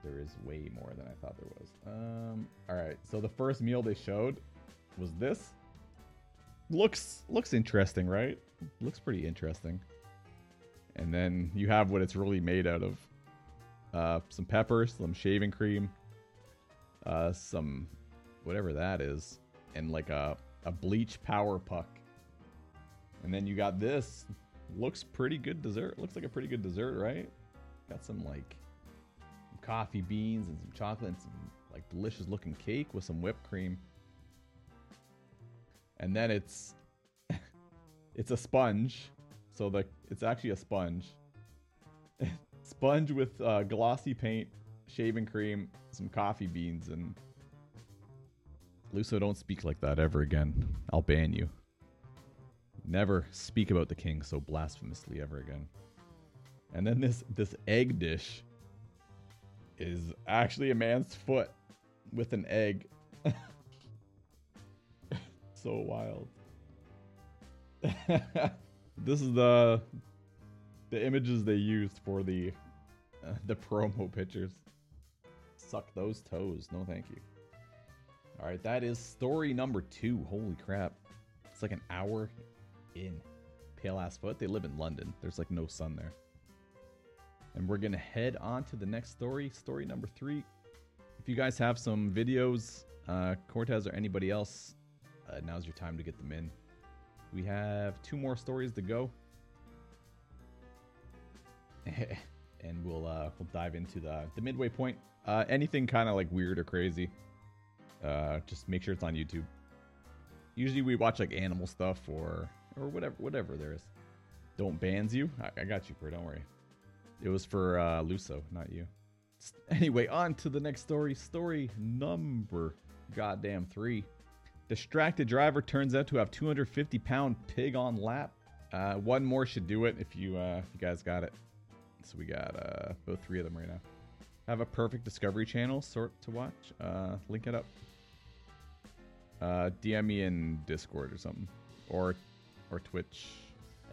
There is way more than I thought there was. Um all right. So the first meal they showed was this. Looks looks interesting, right? Looks pretty interesting. And then you have what it's really made out of. Uh, some peppers, some shaving cream, uh, some whatever that is, and like a, a bleach power puck. And then you got this. Looks pretty good dessert. Looks like a pretty good dessert, right? Got some like coffee beans and some chocolate and some like delicious looking cake with some whipped cream. And then it's [LAUGHS] it's a sponge. So the it's actually a sponge. [LAUGHS] sponge with uh, glossy paint, shaving cream, some coffee beans, and Luso, don't speak like that ever again. I'll ban you. Never speak about the king so blasphemously ever again. And then this this egg dish is actually a man's foot with an egg. So wild. [LAUGHS] this is the the images they used for the uh, [LAUGHS] the promo pictures. Suck those toes. No, thank you. All right, that is story number two. Holy crap! It's like an hour in. Pale ass foot. They live in London. There's like no sun there. And we're gonna head on to the next story. Story number three. If you guys have some videos, uh, Cortez or anybody else, uh, now's your time to get them in. We have two more stories to go. [LAUGHS] and we'll uh, we'll dive into the the midway point. Uh, anything kind of like weird or crazy, uh, just make sure it's on YouTube. Usually we watch like animal stuff or or whatever whatever there is. Don't bans you. I, I got you, bro. Don't worry. It was for uh, Luso, not you. Anyway, on to the next story. Story number goddamn three. Distracted driver turns out to have 250 pound pig on lap. Uh, one more should do it if you uh, if you guys got it. So we got uh, both three of them right now. Have a perfect Discovery Channel sort to watch. Uh, link it up. Uh, DM me in Discord or something, or or Twitch.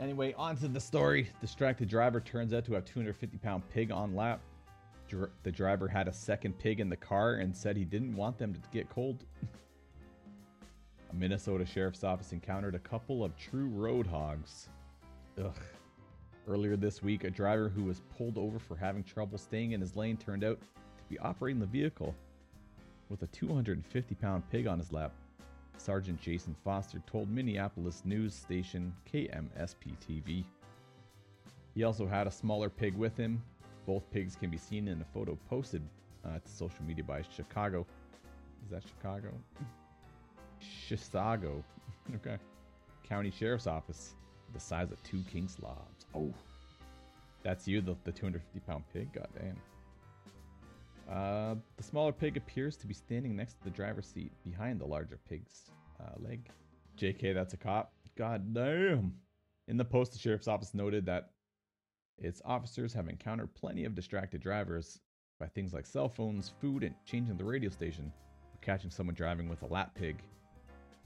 Anyway, on to the story. Distracted driver turns out to have 250 pound pig on lap. Dr- the driver had a second pig in the car and said he didn't want them to get cold. [LAUGHS] a Minnesota sheriff's office encountered a couple of true road hogs. Ugh. Earlier this week, a driver who was pulled over for having trouble staying in his lane turned out to be operating the vehicle. with a 250 pound pig on his lap. Sergeant Jason Foster told Minneapolis news station KMSP TV. He also had a smaller pig with him. Both pigs can be seen in a photo posted uh, to social media by Chicago. Is that Chicago? Chisago. [LAUGHS] okay. County Sheriff's Office. The size of two king slobs. Oh. That's you, the, the 250 pound pig? God damn. Uh, the smaller pig appears to be standing next to the driver's seat behind the larger pig's uh, leg. JK, that's a cop. God damn. In the post, the sheriff's office noted that its officers have encountered plenty of distracted drivers by things like cell phones, food, and changing the radio station. Catching someone driving with a lap pig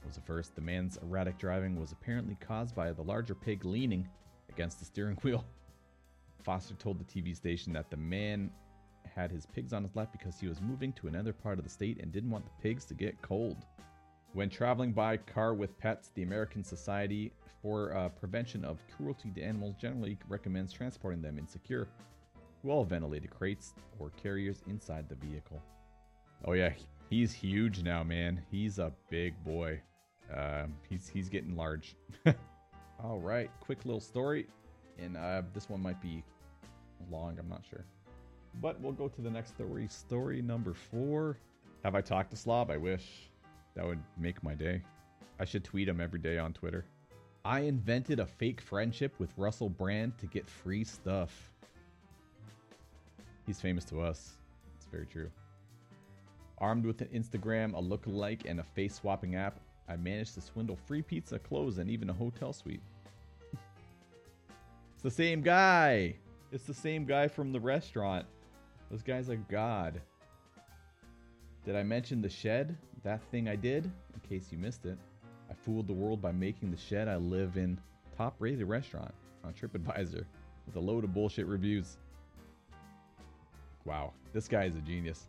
was the first. The man's erratic driving was apparently caused by the larger pig leaning against the steering wheel. [LAUGHS] Foster told the TV station that the man had his pigs on his lap because he was moving to another part of the state and didn't want the pigs to get cold. When traveling by car with pets, the American Society for uh, Prevention of Cruelty to Animals generally recommends transporting them in secure, well ventilated crates or carriers inside the vehicle. Oh, yeah, he's huge now, man. He's a big boy. Uh, he's, he's getting large. [LAUGHS] All right, quick little story. And uh, this one might be long, I'm not sure. But we'll go to the next story. Story number four. Have I talked to Slob? I wish. That would make my day. I should tweet him every day on Twitter. I invented a fake friendship with Russell Brand to get free stuff. He's famous to us. It's very true. Armed with an Instagram, a look-alike, and a face swapping app, I managed to swindle free pizza, clothes, and even a hotel suite. it's the same guy. It's the same guy from the restaurant. Those guy's are god. Did I mention the shed? That thing I did? In case you missed it. I fooled the world by making the shed I live in top rated restaurant on TripAdvisor with a load of bullshit reviews. Wow, this guy is a genius.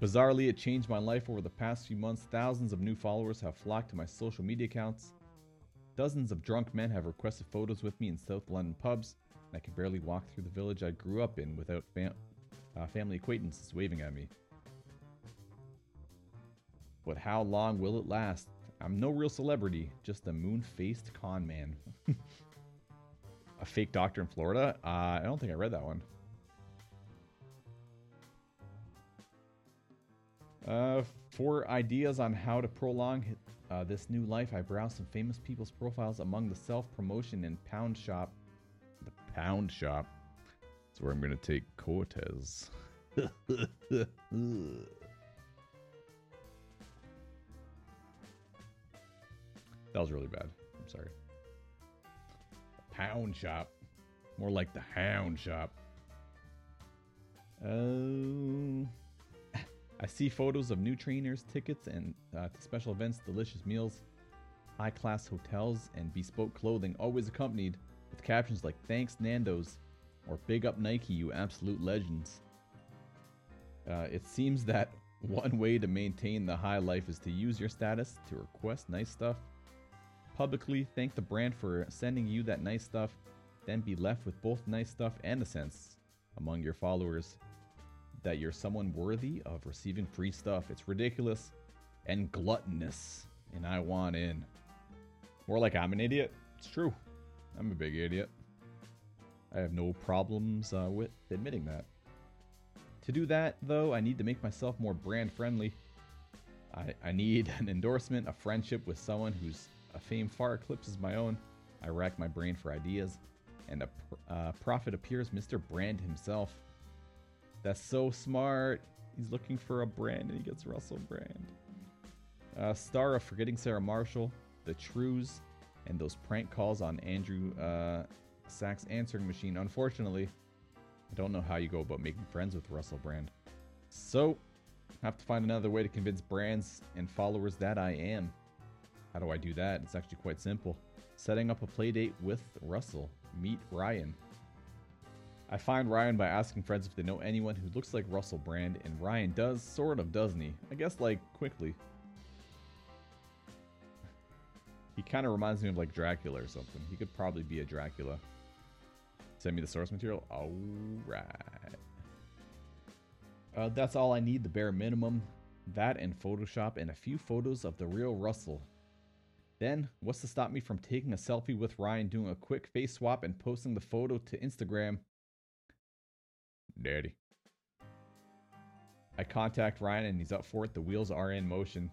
Bizarrely, it changed my life over the past few months. Thousands of new followers have flocked to my social media accounts. Dozens of drunk men have requested photos with me in South London pubs, and I can barely walk through the village I grew up in without fam- uh, family acquaintances waving at me. But how long will it last? I'm no real celebrity, just a moon faced con man. [LAUGHS] a fake doctor in Florida? Uh, I don't think I read that one. Uh, for ideas on how to prolong uh, this new life, I browsed some famous people's profiles among the self promotion and pound shop. The pound shop. That's where I'm going to take Cortez. [LAUGHS] that was really bad. I'm sorry. pound shop. More like the hound shop. Oh. I see photos of new trainers, tickets, and uh, special events, delicious meals, high class hotels, and bespoke clothing, always accompanied with captions like Thanks Nando's or Big Up Nike, you absolute legends. Uh, it seems that [LAUGHS] one way to maintain the high life is to use your status to request nice stuff, publicly thank the brand for sending you that nice stuff, then be left with both nice stuff and a sense among your followers that you're someone worthy of receiving free stuff. It's ridiculous and gluttonous, and I want in. More like I'm an idiot. It's true. I'm a big idiot. I have no problems uh, with admitting that. To do that, though, I need to make myself more brand friendly. I, I need an endorsement, a friendship with someone whose a fame far eclipses my own. I rack my brain for ideas, and a uh, prophet appears Mr. Brand himself. That's so smart. He's looking for a brand and he gets Russell Brand. Uh, star of Forgetting Sarah Marshall, The Trews, and those prank calls on Andrew uh, Sachs answering machine. Unfortunately, I don't know how you go about making friends with Russell Brand. So, I have to find another way to convince brands and followers that I am. How do I do that? It's actually quite simple. Setting up a play date with Russell. Meet Ryan. I find Ryan by asking friends if they know anyone who looks like Russell Brand, and Ryan does, sort of, doesn't he? I guess, like, quickly. he kind of reminds me of, like, Dracula or something. He could probably be a Dracula. Send me the source material? Alright. Uh, that's all I need, the bare minimum. That and Photoshop and a few photos of the real Russell. Then, what's to stop me from taking a selfie with Ryan, doing a quick face swap, and posting the photo to Instagram? Daddy. I contact Ryan and he's up for it. The wheels are in motion.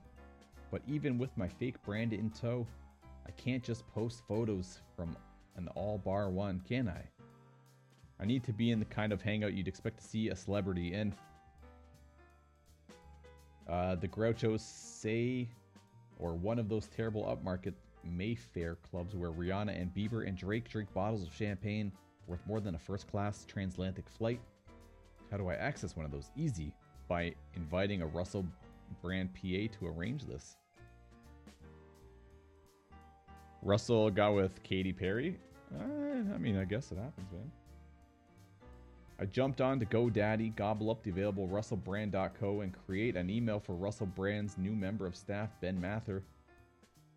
But even with my fake brand in tow, I can't just post photos from an all bar one, can I? I need to be in the kind of hangout you'd expect to see a celebrity in. Uh, the Grouchos say, or one of those terrible upmarket Mayfair clubs where Rihanna and Bieber and Drake drink bottles of champagne worth more than a first class transatlantic flight. How do I access one of those? Easy, by inviting a Russell brand PA to arrange this. Russell got with Katy Perry. Uh, I mean, I guess it happens, man. I jumped on to GoDaddy, gobble up the available RussellBrand.co, and create an email for Russell Brand's new member of staff, Ben Mather.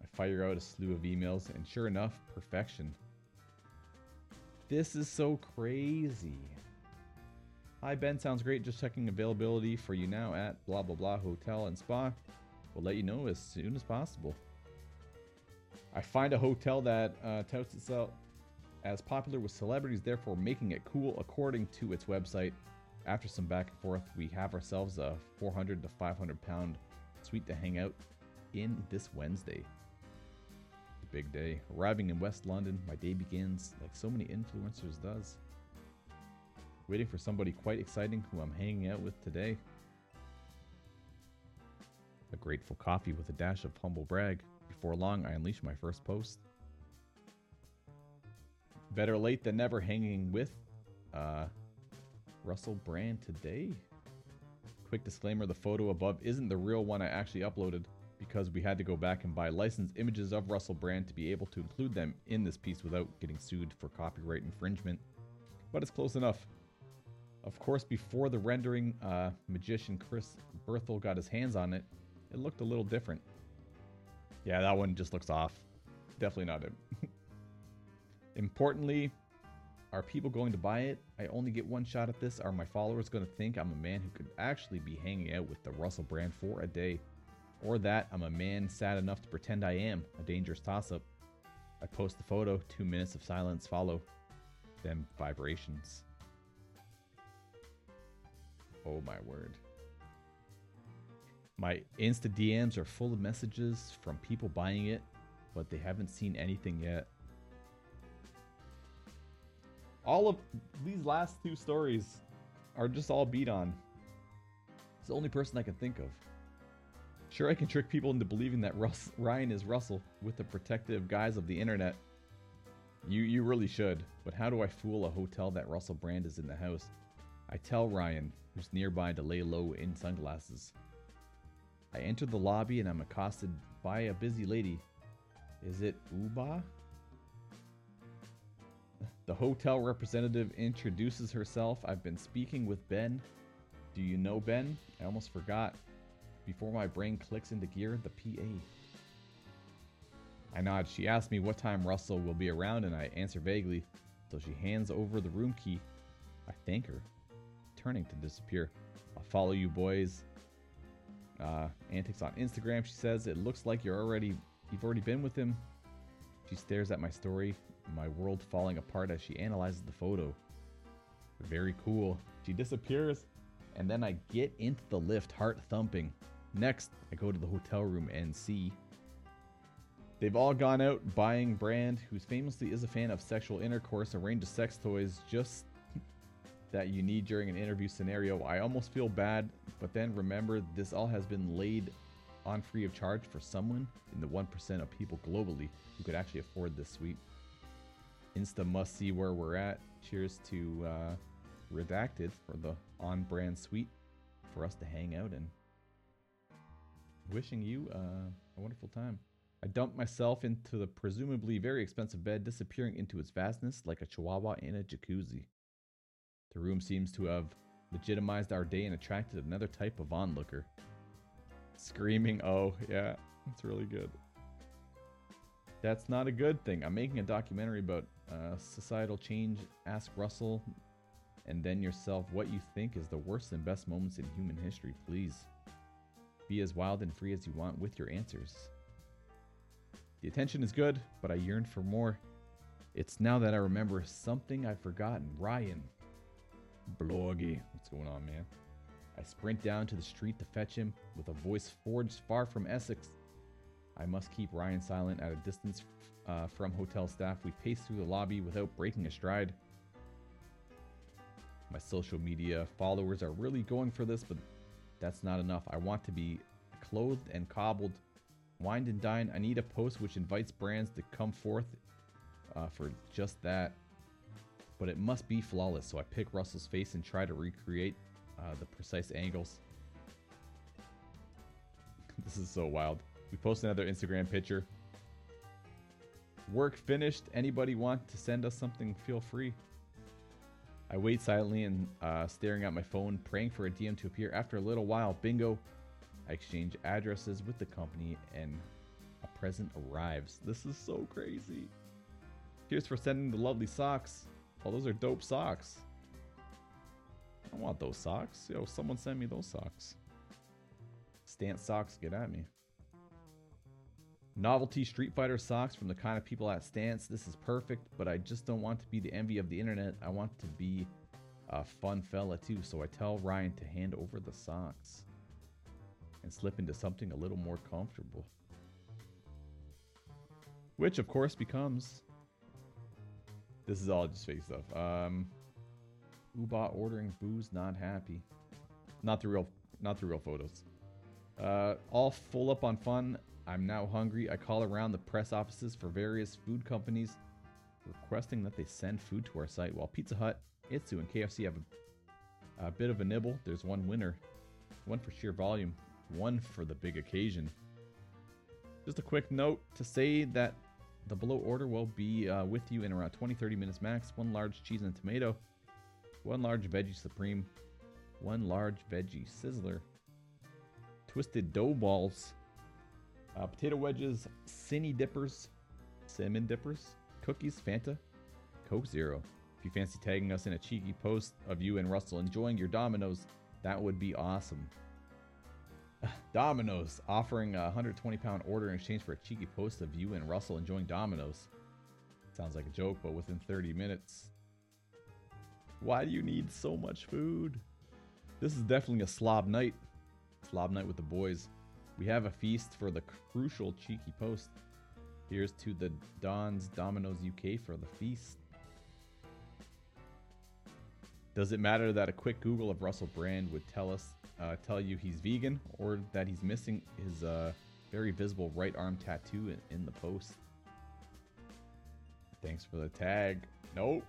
I fire out a slew of emails, and sure enough, perfection. This is so crazy. Hi, Ben. Sounds great. Just checking availability for you now at blah blah blah hotel and spa. We'll let you know as soon as possible. I find a hotel that uh, touts itself as popular with celebrities, therefore making it cool according to its website. After some back and forth, we have ourselves a 400 to 500 pound suite to hang out in this Wednesday. Big day. Arriving in West London, my day begins like so many influencers does. Waiting for somebody quite exciting who I'm hanging out with today. A grateful coffee with a dash of humble brag. Before long, I unleash my first post. Better late than never hanging with uh, Russell Brand today. Quick disclaimer the photo above isn't the real one I actually uploaded because we had to go back and buy licensed images of Russell Brand to be able to include them in this piece without getting sued for copyright infringement. But it's close enough. Of course, before the rendering uh, magician Chris Berthel got his hands on it, it looked a little different. Yeah, that one just looks off. Definitely not him. [LAUGHS] Importantly, are people going to buy it? I only get one shot at this. Are my followers going to think I'm a man who could actually be hanging out with the Russell brand for a day? Or that I'm a man sad enough to pretend I am? A dangerous toss up. I post the photo, two minutes of silence follow, then vibrations. Oh my word. My Insta DMs are full of messages from people buying it, but they haven't seen anything yet. All of these last two stories are just all beat on. It's the only person I can think of. Sure, I can trick people into believing that Ryan is Russell with the protective guise of the internet. You you really should. But how do I fool a hotel that Russell Brand is in the house? I tell Ryan, who's nearby to lay low in sunglasses. I enter the lobby and I'm accosted by a busy lady. Is it Oobah? The hotel representative introduces herself. I've been speaking with Ben. Do you know Ben? I almost forgot. Before my brain clicks into gear, the PA. I nod. She asks me what time Russell will be around, and I answer vaguely. So she hands over the room key. I thank her, turning to disappear. I'll follow you, boys. Uh, antics on Instagram. She says it looks like you're already you've already been with him. She stares at my story, my world falling apart as she analyzes the photo. Very cool. She disappears, and then I get into the lift, heart thumping. Next, I go to the hotel room and see. They've all gone out buying Brand, who famously is a fan of sexual intercourse, a range of sex toys just that you need during an interview scenario. I almost feel bad, but then remember this all has been laid on free of charge for someone in the 1% of people globally who could actually afford this suite. Insta must see where we're at. Cheers to uh, Redacted for the on brand suite for us to hang out in. Wishing you uh, a wonderful time. I dump myself into the presumably very expensive bed, disappearing into its vastness like a chihuahua in a jacuzzi. The room seems to have legitimized our day and attracted another type of onlooker. Screaming, oh, yeah, it's really good. That's not a good thing. I'm making a documentary about uh, societal change. Ask Russell and then yourself what you think is the worst and best moments in human history, please. Be as wild and free as you want with your answers. The attention is good, but I yearn for more. It's now that I remember something I've forgotten. Ryan. Bloggy. What's going on, man? I sprint down to the street to fetch him with a voice forged far from Essex. I must keep Ryan silent at a distance uh, from hotel staff. We pace through the lobby without breaking a stride. My social media followers are really going for this, but that's not enough. I want to be clothed and cobbled, wined and dined. I need a post which invites brands to come forth uh, for just that. But it must be flawless, so I pick Russell's face and try to recreate uh, the precise angles. [LAUGHS] this is so wild. We post another Instagram picture. Work finished. Anybody want to send us something? Feel free. I wait silently and uh, staring at my phone, praying for a DM to appear. After a little while, bingo, I exchange addresses with the company and a present arrives. This is so crazy. Cheers for sending the lovely socks. Oh, those are dope socks. I want those socks. Yo, someone send me those socks. Stance socks, get at me. Novelty Street Fighter socks from the kind of people at Stance. This is perfect, but I just don't want to be the envy of the internet. I want to be a fun fella too, so I tell Ryan to hand over the socks and slip into something a little more comfortable. Which, of course, becomes. This is all just fake stuff. Um, Oobah ordering booze, not happy. Not the real, not the real photos. Uh, all full up on fun. I'm now hungry. I call around the press offices for various food companies requesting that they send food to our site. While Pizza Hut, Itsu, and KFC have a, a bit of a nibble, there's one winner. One for sheer volume, one for the big occasion. Just a quick note to say that the below order will be uh, with you in around 20 30 minutes max. One large cheese and tomato, one large veggie supreme, one large veggie sizzler, twisted dough balls, uh, potato wedges, cinny dippers, cinnamon dippers, cookies, Fanta, Coke Zero. If you fancy tagging us in a cheeky post of you and Russell enjoying your Domino's, that would be awesome. Domino's offering a 120 pound order in exchange for a cheeky post of you and Russell enjoying Domino's. Sounds like a joke, but within 30 minutes. Why do you need so much food? This is definitely a slob night. Slob night with the boys. We have a feast for the crucial cheeky post. Here's to the Don's Domino's UK for the feast. Does it matter that a quick Google of Russell Brand would tell us, uh, tell you he's vegan, or that he's missing his uh, very visible right arm tattoo in, in the post? Thanks for the tag. Nope.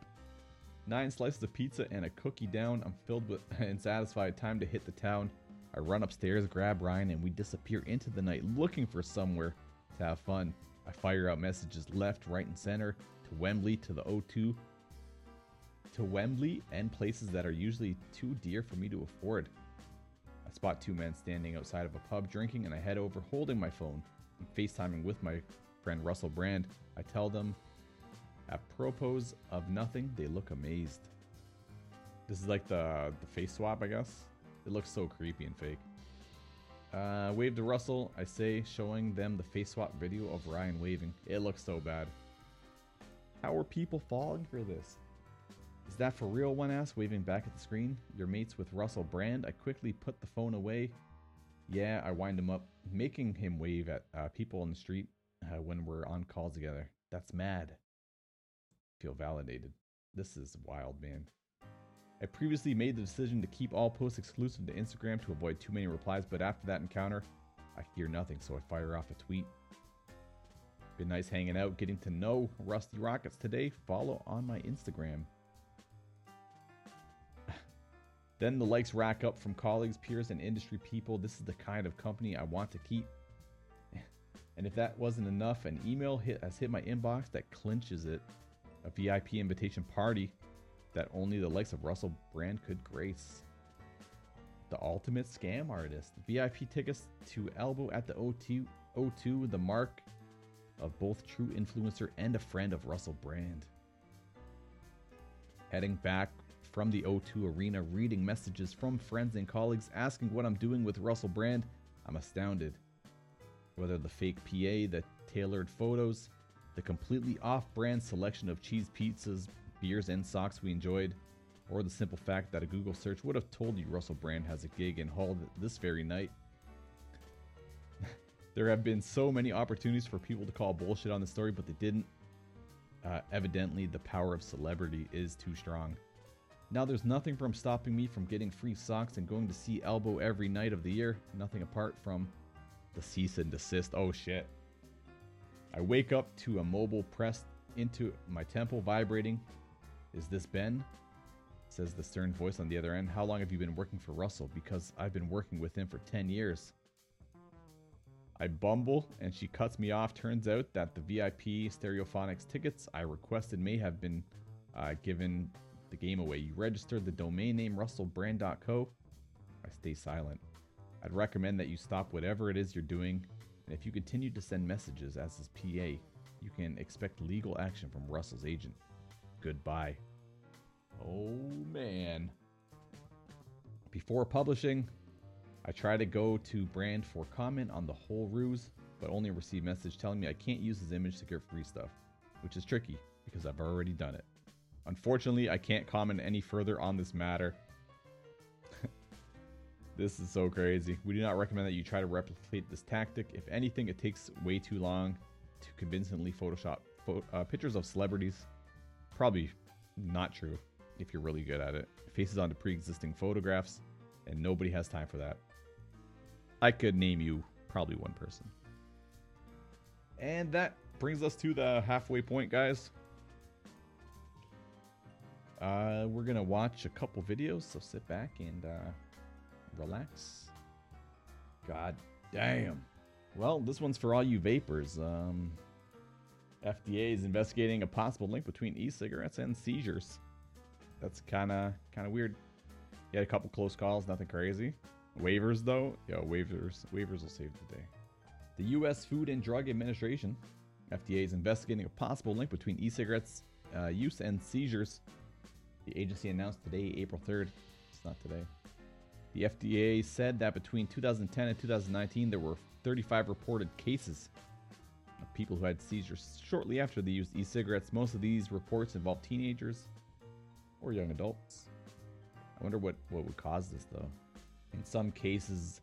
Nine slices of pizza and a cookie down. I'm filled with [LAUGHS] and satisfied. Time to hit the town. I run upstairs, grab Ryan, and we disappear into the night looking for somewhere to have fun. I fire out messages left, right, and center to Wembley, to the O2, to Wembley, and places that are usually too dear for me to afford. Spot two men standing outside of a pub drinking, and I head over holding my phone. I'm FaceTiming with my friend Russell Brand. I tell them, apropos of nothing, they look amazed. This is like the the face swap, I guess. It looks so creepy and fake. Uh, wave to Russell, I say, showing them the face swap video of Ryan waving. It looks so bad. How are people falling for this? Is that for real? One asks, waving back at the screen. Your mates with Russell Brand. I quickly put the phone away. Yeah, I wind him up, making him wave at uh, people in the street uh, when we're on calls together. That's mad. Feel validated. This is wild, man. I previously made the decision to keep all posts exclusive to Instagram to avoid too many replies, but after that encounter, I hear nothing, so I fire off a tweet. Been nice hanging out, getting to know Rusty Rockets today. Follow on my Instagram. Then the likes rack up from colleagues, peers, and industry people. This is the kind of company I want to keep. [LAUGHS] And if that wasn't enough, an email hit has hit my inbox that clinches it. A VIP invitation party that only the likes of Russell Brand could grace. The ultimate scam artist. VIP tickets to Elbow at the O2, O2 the mark of both true influencer and a friend of Russell Brand. Heading back from the O2 arena, reading messages from friends and colleagues asking what I'm doing with Russell Brand. I'm astounded. Whether the fake PA, the tailored photos, the completely off brand selection of cheese pizzas, beers, and socks we enjoyed, or the simple fact that a Google search would have told you Russell Brand has a gig in Hull this very night. [LAUGHS] there have been so many opportunities for people to call bullshit on the story, but they didn't. Uh, evidently, the power of celebrity is too strong. Now, there's nothing from stopping me from getting free socks and going to see Elbow every night of the year. Nothing apart from the cease and desist. Oh shit. I wake up to a mobile pressed into my temple vibrating. Is this Ben? Says the stern voice on the other end. How long have you been working for Russell? Because I've been working with him for 10 years. I bumble and she cuts me off. Turns out that the VIP Stereophonics tickets I requested may have been uh, given the game away. You registered the domain name russellbrand.co. I stay silent. I'd recommend that you stop whatever it is you're doing, and if you continue to send messages as his PA, you can expect legal action from Russell's agent. Goodbye. Oh man. Before publishing, I try to go to Brand for comment on the whole ruse, but only receive message telling me I can't use his image to get free stuff, which is tricky because I've already done it. Unfortunately, I can't comment any further on this matter. [LAUGHS] this is so crazy. We do not recommend that you try to replicate this tactic. If anything, it takes way too long to convincingly Photoshop pho- uh, pictures of celebrities. Probably not true if you're really good at it. Faces onto pre existing photographs, and nobody has time for that. I could name you probably one person. And that brings us to the halfway point, guys. Uh, we're gonna watch a couple videos, so sit back and uh, relax. God damn. Well, this one's for all you vapors. Um, FDA is investigating a possible link between e-cigarettes and seizures. That's kind of kind of weird. You had a couple close calls, nothing crazy. Waivers though, yo, waivers, waivers will save the day. The U.S. Food and Drug Administration, FDA, is investigating a possible link between e-cigarettes uh, use and seizures. The agency announced today, April 3rd. It's not today. The FDA said that between 2010 and 2019, there were 35 reported cases of people who had seizures shortly after they used e-cigarettes. Most of these reports involve teenagers or young adults. I wonder what, what would cause this though. In some cases,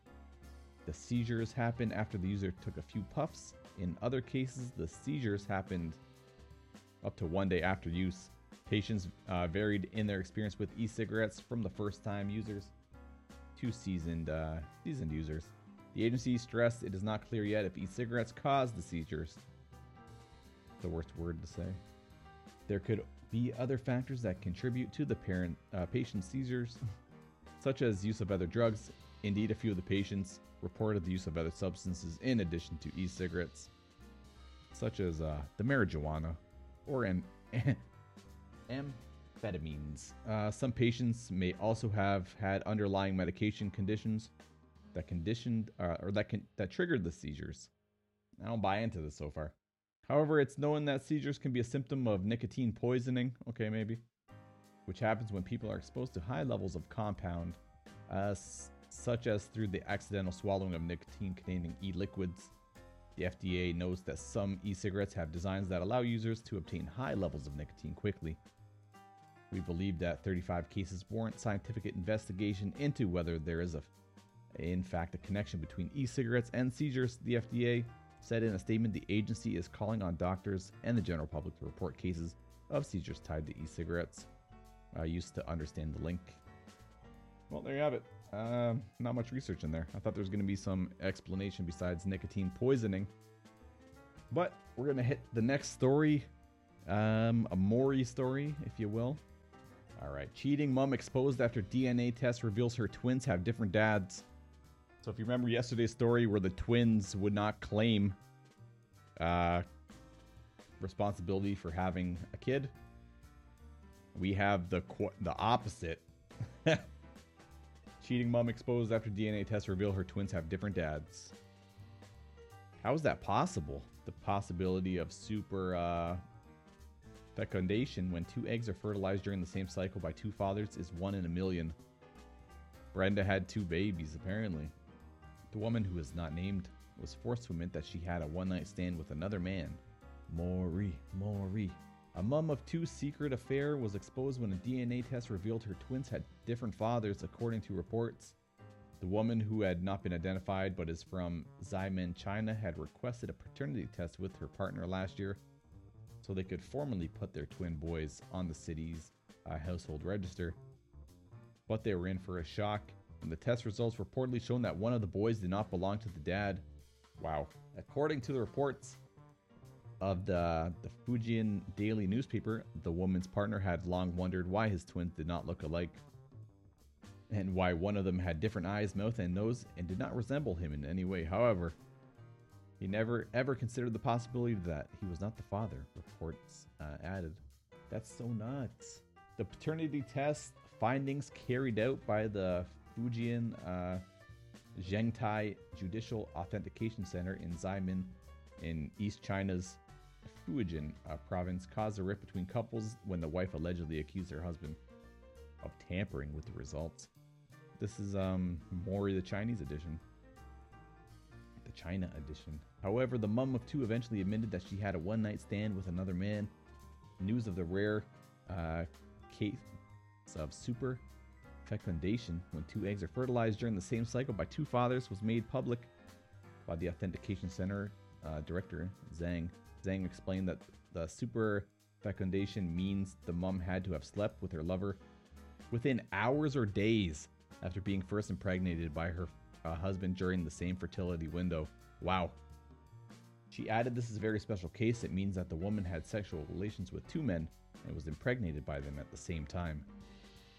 the seizures happened after the user took a few puffs. In other cases, the seizures happened up to one day after use. Patients uh, varied in their experience with e-cigarettes from the first-time users to seasoned uh, seasoned users. The agency stressed it is not clear yet if e-cigarettes caused the seizures. The worst word to say. There could be other factors that contribute to the parent uh, patient seizures, such as use of other drugs. Indeed, a few of the patients reported the use of other substances in addition to e-cigarettes, such as uh, the marijuana or an [LAUGHS] amphetamines. Uh, some patients may also have had underlying medication conditions that conditioned uh, or that can that triggered the seizures. I don't buy into this so far. However, it's known that seizures can be a symptom of nicotine poisoning. Okay, maybe, which happens when people are exposed to high levels of compound, uh, s- such as through the accidental swallowing of nicotine-containing e-liquids. The FDA knows that some e-cigarettes have designs that allow users to obtain high levels of nicotine quickly. We believe that 35 cases warrant scientific investigation into whether there is a in fact, a connection between e cigarettes and seizures, the FDA said in a statement the agency is calling on doctors and the general public to report cases of seizures tied to e cigarettes. I used to understand the link. Well, there you have it. Um, not much research in there. I thought there was going to be some explanation besides nicotine poisoning. But we're going to hit the next story um, a Maury story, if you will. All right. Cheating mom exposed after DNA test reveals her twins have different dads. So if you remember yesterday's story where the twins would not claim uh, responsibility for having a kid, we have the qu- the opposite. [LAUGHS] Cheating mom exposed after DNA test reveal her twins have different dads. How is that possible? The possibility of super uh, fecundation when two eggs are fertilized during the same cycle by two fathers is one in a million. Brenda had two babies, apparently. The woman, who is not named, was forced to admit that she had a one night stand with another man. Maury, Maury. A mum of two secret affair was exposed when a DNA test revealed her twins had different fathers, according to reports. The woman, who had not been identified but is from Xiamen, China, had requested a paternity test with her partner last year so they could formally put their twin boys on the city's uh, household register. But they were in for a shock, and the test results reportedly shown that one of the boys did not belong to the dad. Wow. According to the reports of the, the Fujian daily newspaper, the woman's partner had long wondered why his twins did not look alike and why one of them had different eyes, mouth, and nose and did not resemble him in any way. However, he never ever considered the possibility that he was not the father, reports uh, added. That's so nuts. The paternity test findings carried out by the Fujian uh, Zhengtai Judicial Authentication Center in Xiamen in East China's Fujian uh, province caused a rift between couples when the wife allegedly accused her husband of tampering with the results. This is um Maury the Chinese edition. The China edition. However, the mum of two eventually admitted that she had a one night stand with another man. News of the rare uh, case of super fecundation when two eggs are fertilized during the same cycle by two fathers was made public by the Authentication Center uh, director, Zhang. Zhang explained that the super fecundation means the mum had to have slept with her lover within hours or days after being first impregnated by her uh, husband during the same fertility window. Wow. She added this is a very special case. It means that the woman had sexual relations with two men and was impregnated by them at the same time.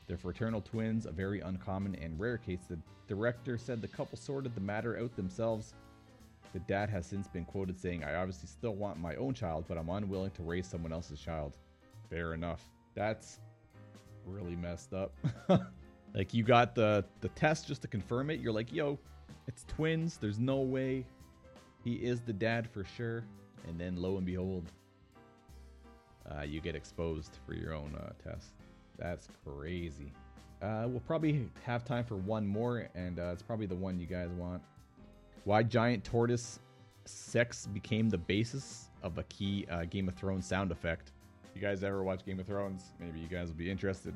They're fraternal twins, a very uncommon and rare case. The director said the couple sorted the matter out themselves. The dad has since been quoted saying, I obviously still want my own child, but I'm unwilling to raise someone else's child. Fair enough. That's really messed up. [LAUGHS] like you got the the test just to confirm it. You're like, yo, it's twins. There's no way he is the dad for sure. And then lo and behold, uh, you get exposed for your own uh, test. That's crazy. Uh, we'll probably have time for one more, and uh, it's probably the one you guys want. Why giant tortoise sex became the basis of a key uh, Game of Thrones sound effect. You guys ever watch Game of Thrones? Maybe you guys will be interested.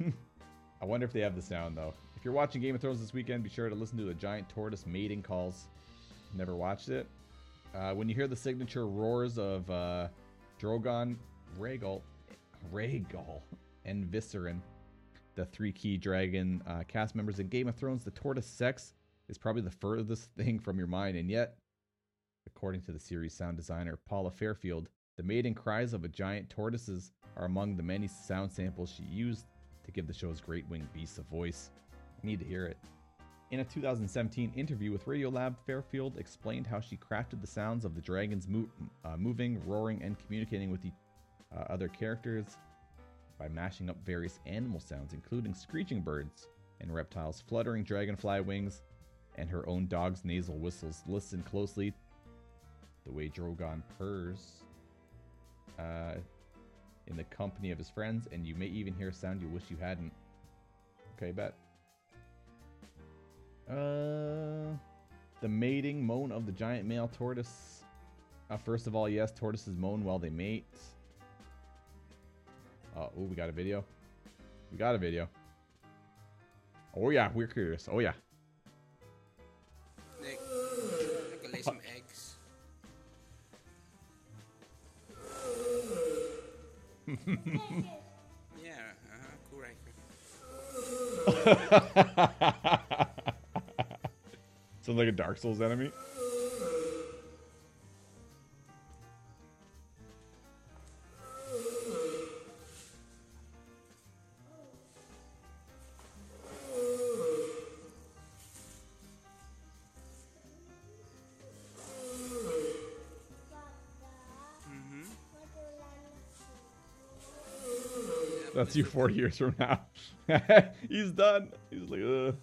[LAUGHS] I wonder if they have the sound though. If you're watching Game of Thrones this weekend, be sure to listen to the giant tortoise mating calls. Never watched it. Uh, when you hear the signature roars of uh, Drogon, Rhaegal, Rhaegal, and Viserion, the three key dragon uh, cast members in Game of Thrones, the tortoise sex is probably the furthest [LAUGHS] thing from your mind, and yet, according to the series sound designer Paula Fairfield, the mating cries of a giant tortoises are among the many sound samples she used to give the show's great winged beasts a voice. I need to hear it. In a 2017 interview with Radiolab, Fairfield explained how she crafted the sounds of the dragons mo- uh, moving, roaring, and communicating with the uh, other characters by mashing up various animal sounds, including screeching birds and reptiles, fluttering dragonfly wings, and her own dog's nasal whistles. Listen closely. The way Drogon purrs uh, in the company of his friends, and you may even hear a sound you wish you hadn't. Okay, bet. Uh, the mating moan of the giant male tortoise. Uh, first of all, yes, tortoises moan while they mate. Uh, oh, we got a video. We got a video. Oh yeah, we're curious. Oh yeah. [LAUGHS] yeah, uh-huh, cool. [LAUGHS] Sounds like a Dark Souls enemy. That's you four years from now. [LAUGHS] He's done. He's like, Ugh.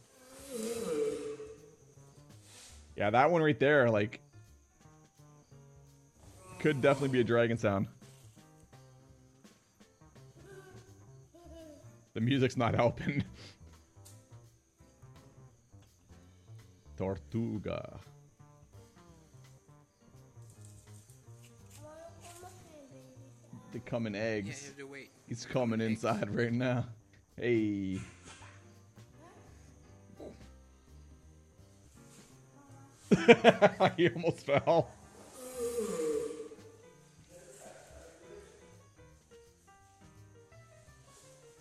Yeah, that one right there, like, could definitely be a dragon sound. The music's not helping. [LAUGHS] Tortuga. They come in eggs. you have to wait. He's coming inside right now. Hey. [LAUGHS] he almost fell.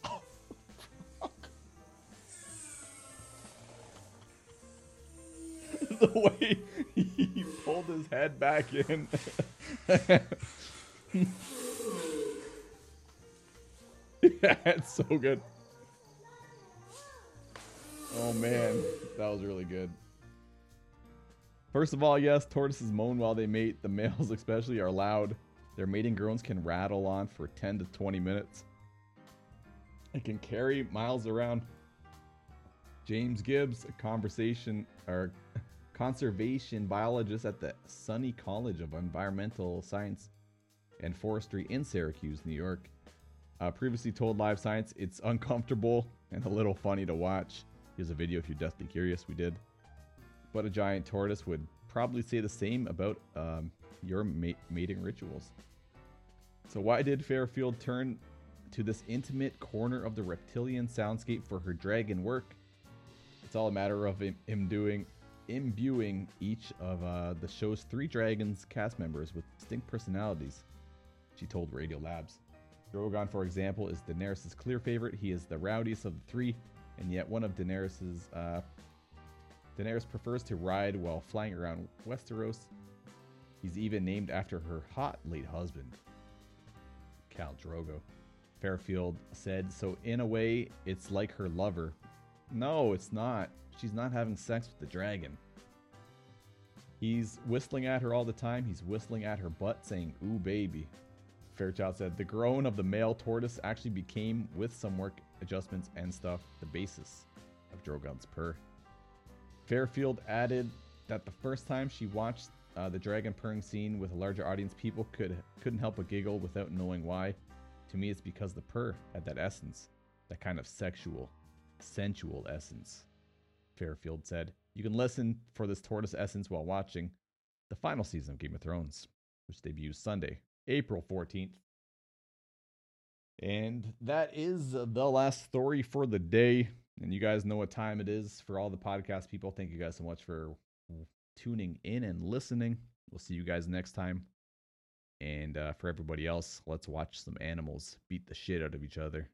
[LAUGHS] the way he pulled his head back in. [LAUGHS] yeah, [LAUGHS] it's so good. Oh man, that was really good. First of all, yes, tortoises moan while they mate. The males, [LAUGHS] especially, are loud. Their mating groans can rattle on for 10 to 20 minutes. It can carry miles around. James Gibbs, a conversation or [LAUGHS] conservation biologist at the SUNY College of Environmental Science and Forestry in Syracuse, New York, uh, previously told Live Science it's uncomfortable and a little funny to watch. Here's a video if you're deathly curious. We did. But a giant tortoise would probably say the same about um, your mate- mating rituals. So, why did Fairfield turn to this intimate corner of the reptilian soundscape for her dragon work? It's all a matter of him doing, imbuing each of uh, the show's three dragons cast members with distinct personalities. She told Radio Labs. Drogon, for example, is Daenerys' clear favorite. He is the rowdiest of the three, and yet one of Daenerys' uh, Daenerys prefers to ride while flying around Westeros. He's even named after her hot late husband, Khal Drogo. Fairfield said, so in a way, it's like her lover. No, it's not. She's not having sex with the dragon. He's whistling at her all the time. He's whistling at her butt, saying, Ooh, baby. Fairchild said, the groan of the male tortoise actually became, with some work adjustments and stuff, the basis of Drogon's purr. Fairfield added that the first time she watched uh, the dragon purring scene with a larger audience, people could couldn't help but giggle without knowing why. To me, it's because the purr had that essence, that kind of sexual, sensual essence. Fairfield said, "You can listen for this tortoise essence while watching the final season of Game of Thrones, which debuts Sunday, April fourteenth." And that is the last story for the day. And you guys know what time it is for all the podcast people. Thank you guys so much for tuning in and listening. We'll see you guys next time. And uh, for everybody else, let's watch some animals beat the shit out of each other.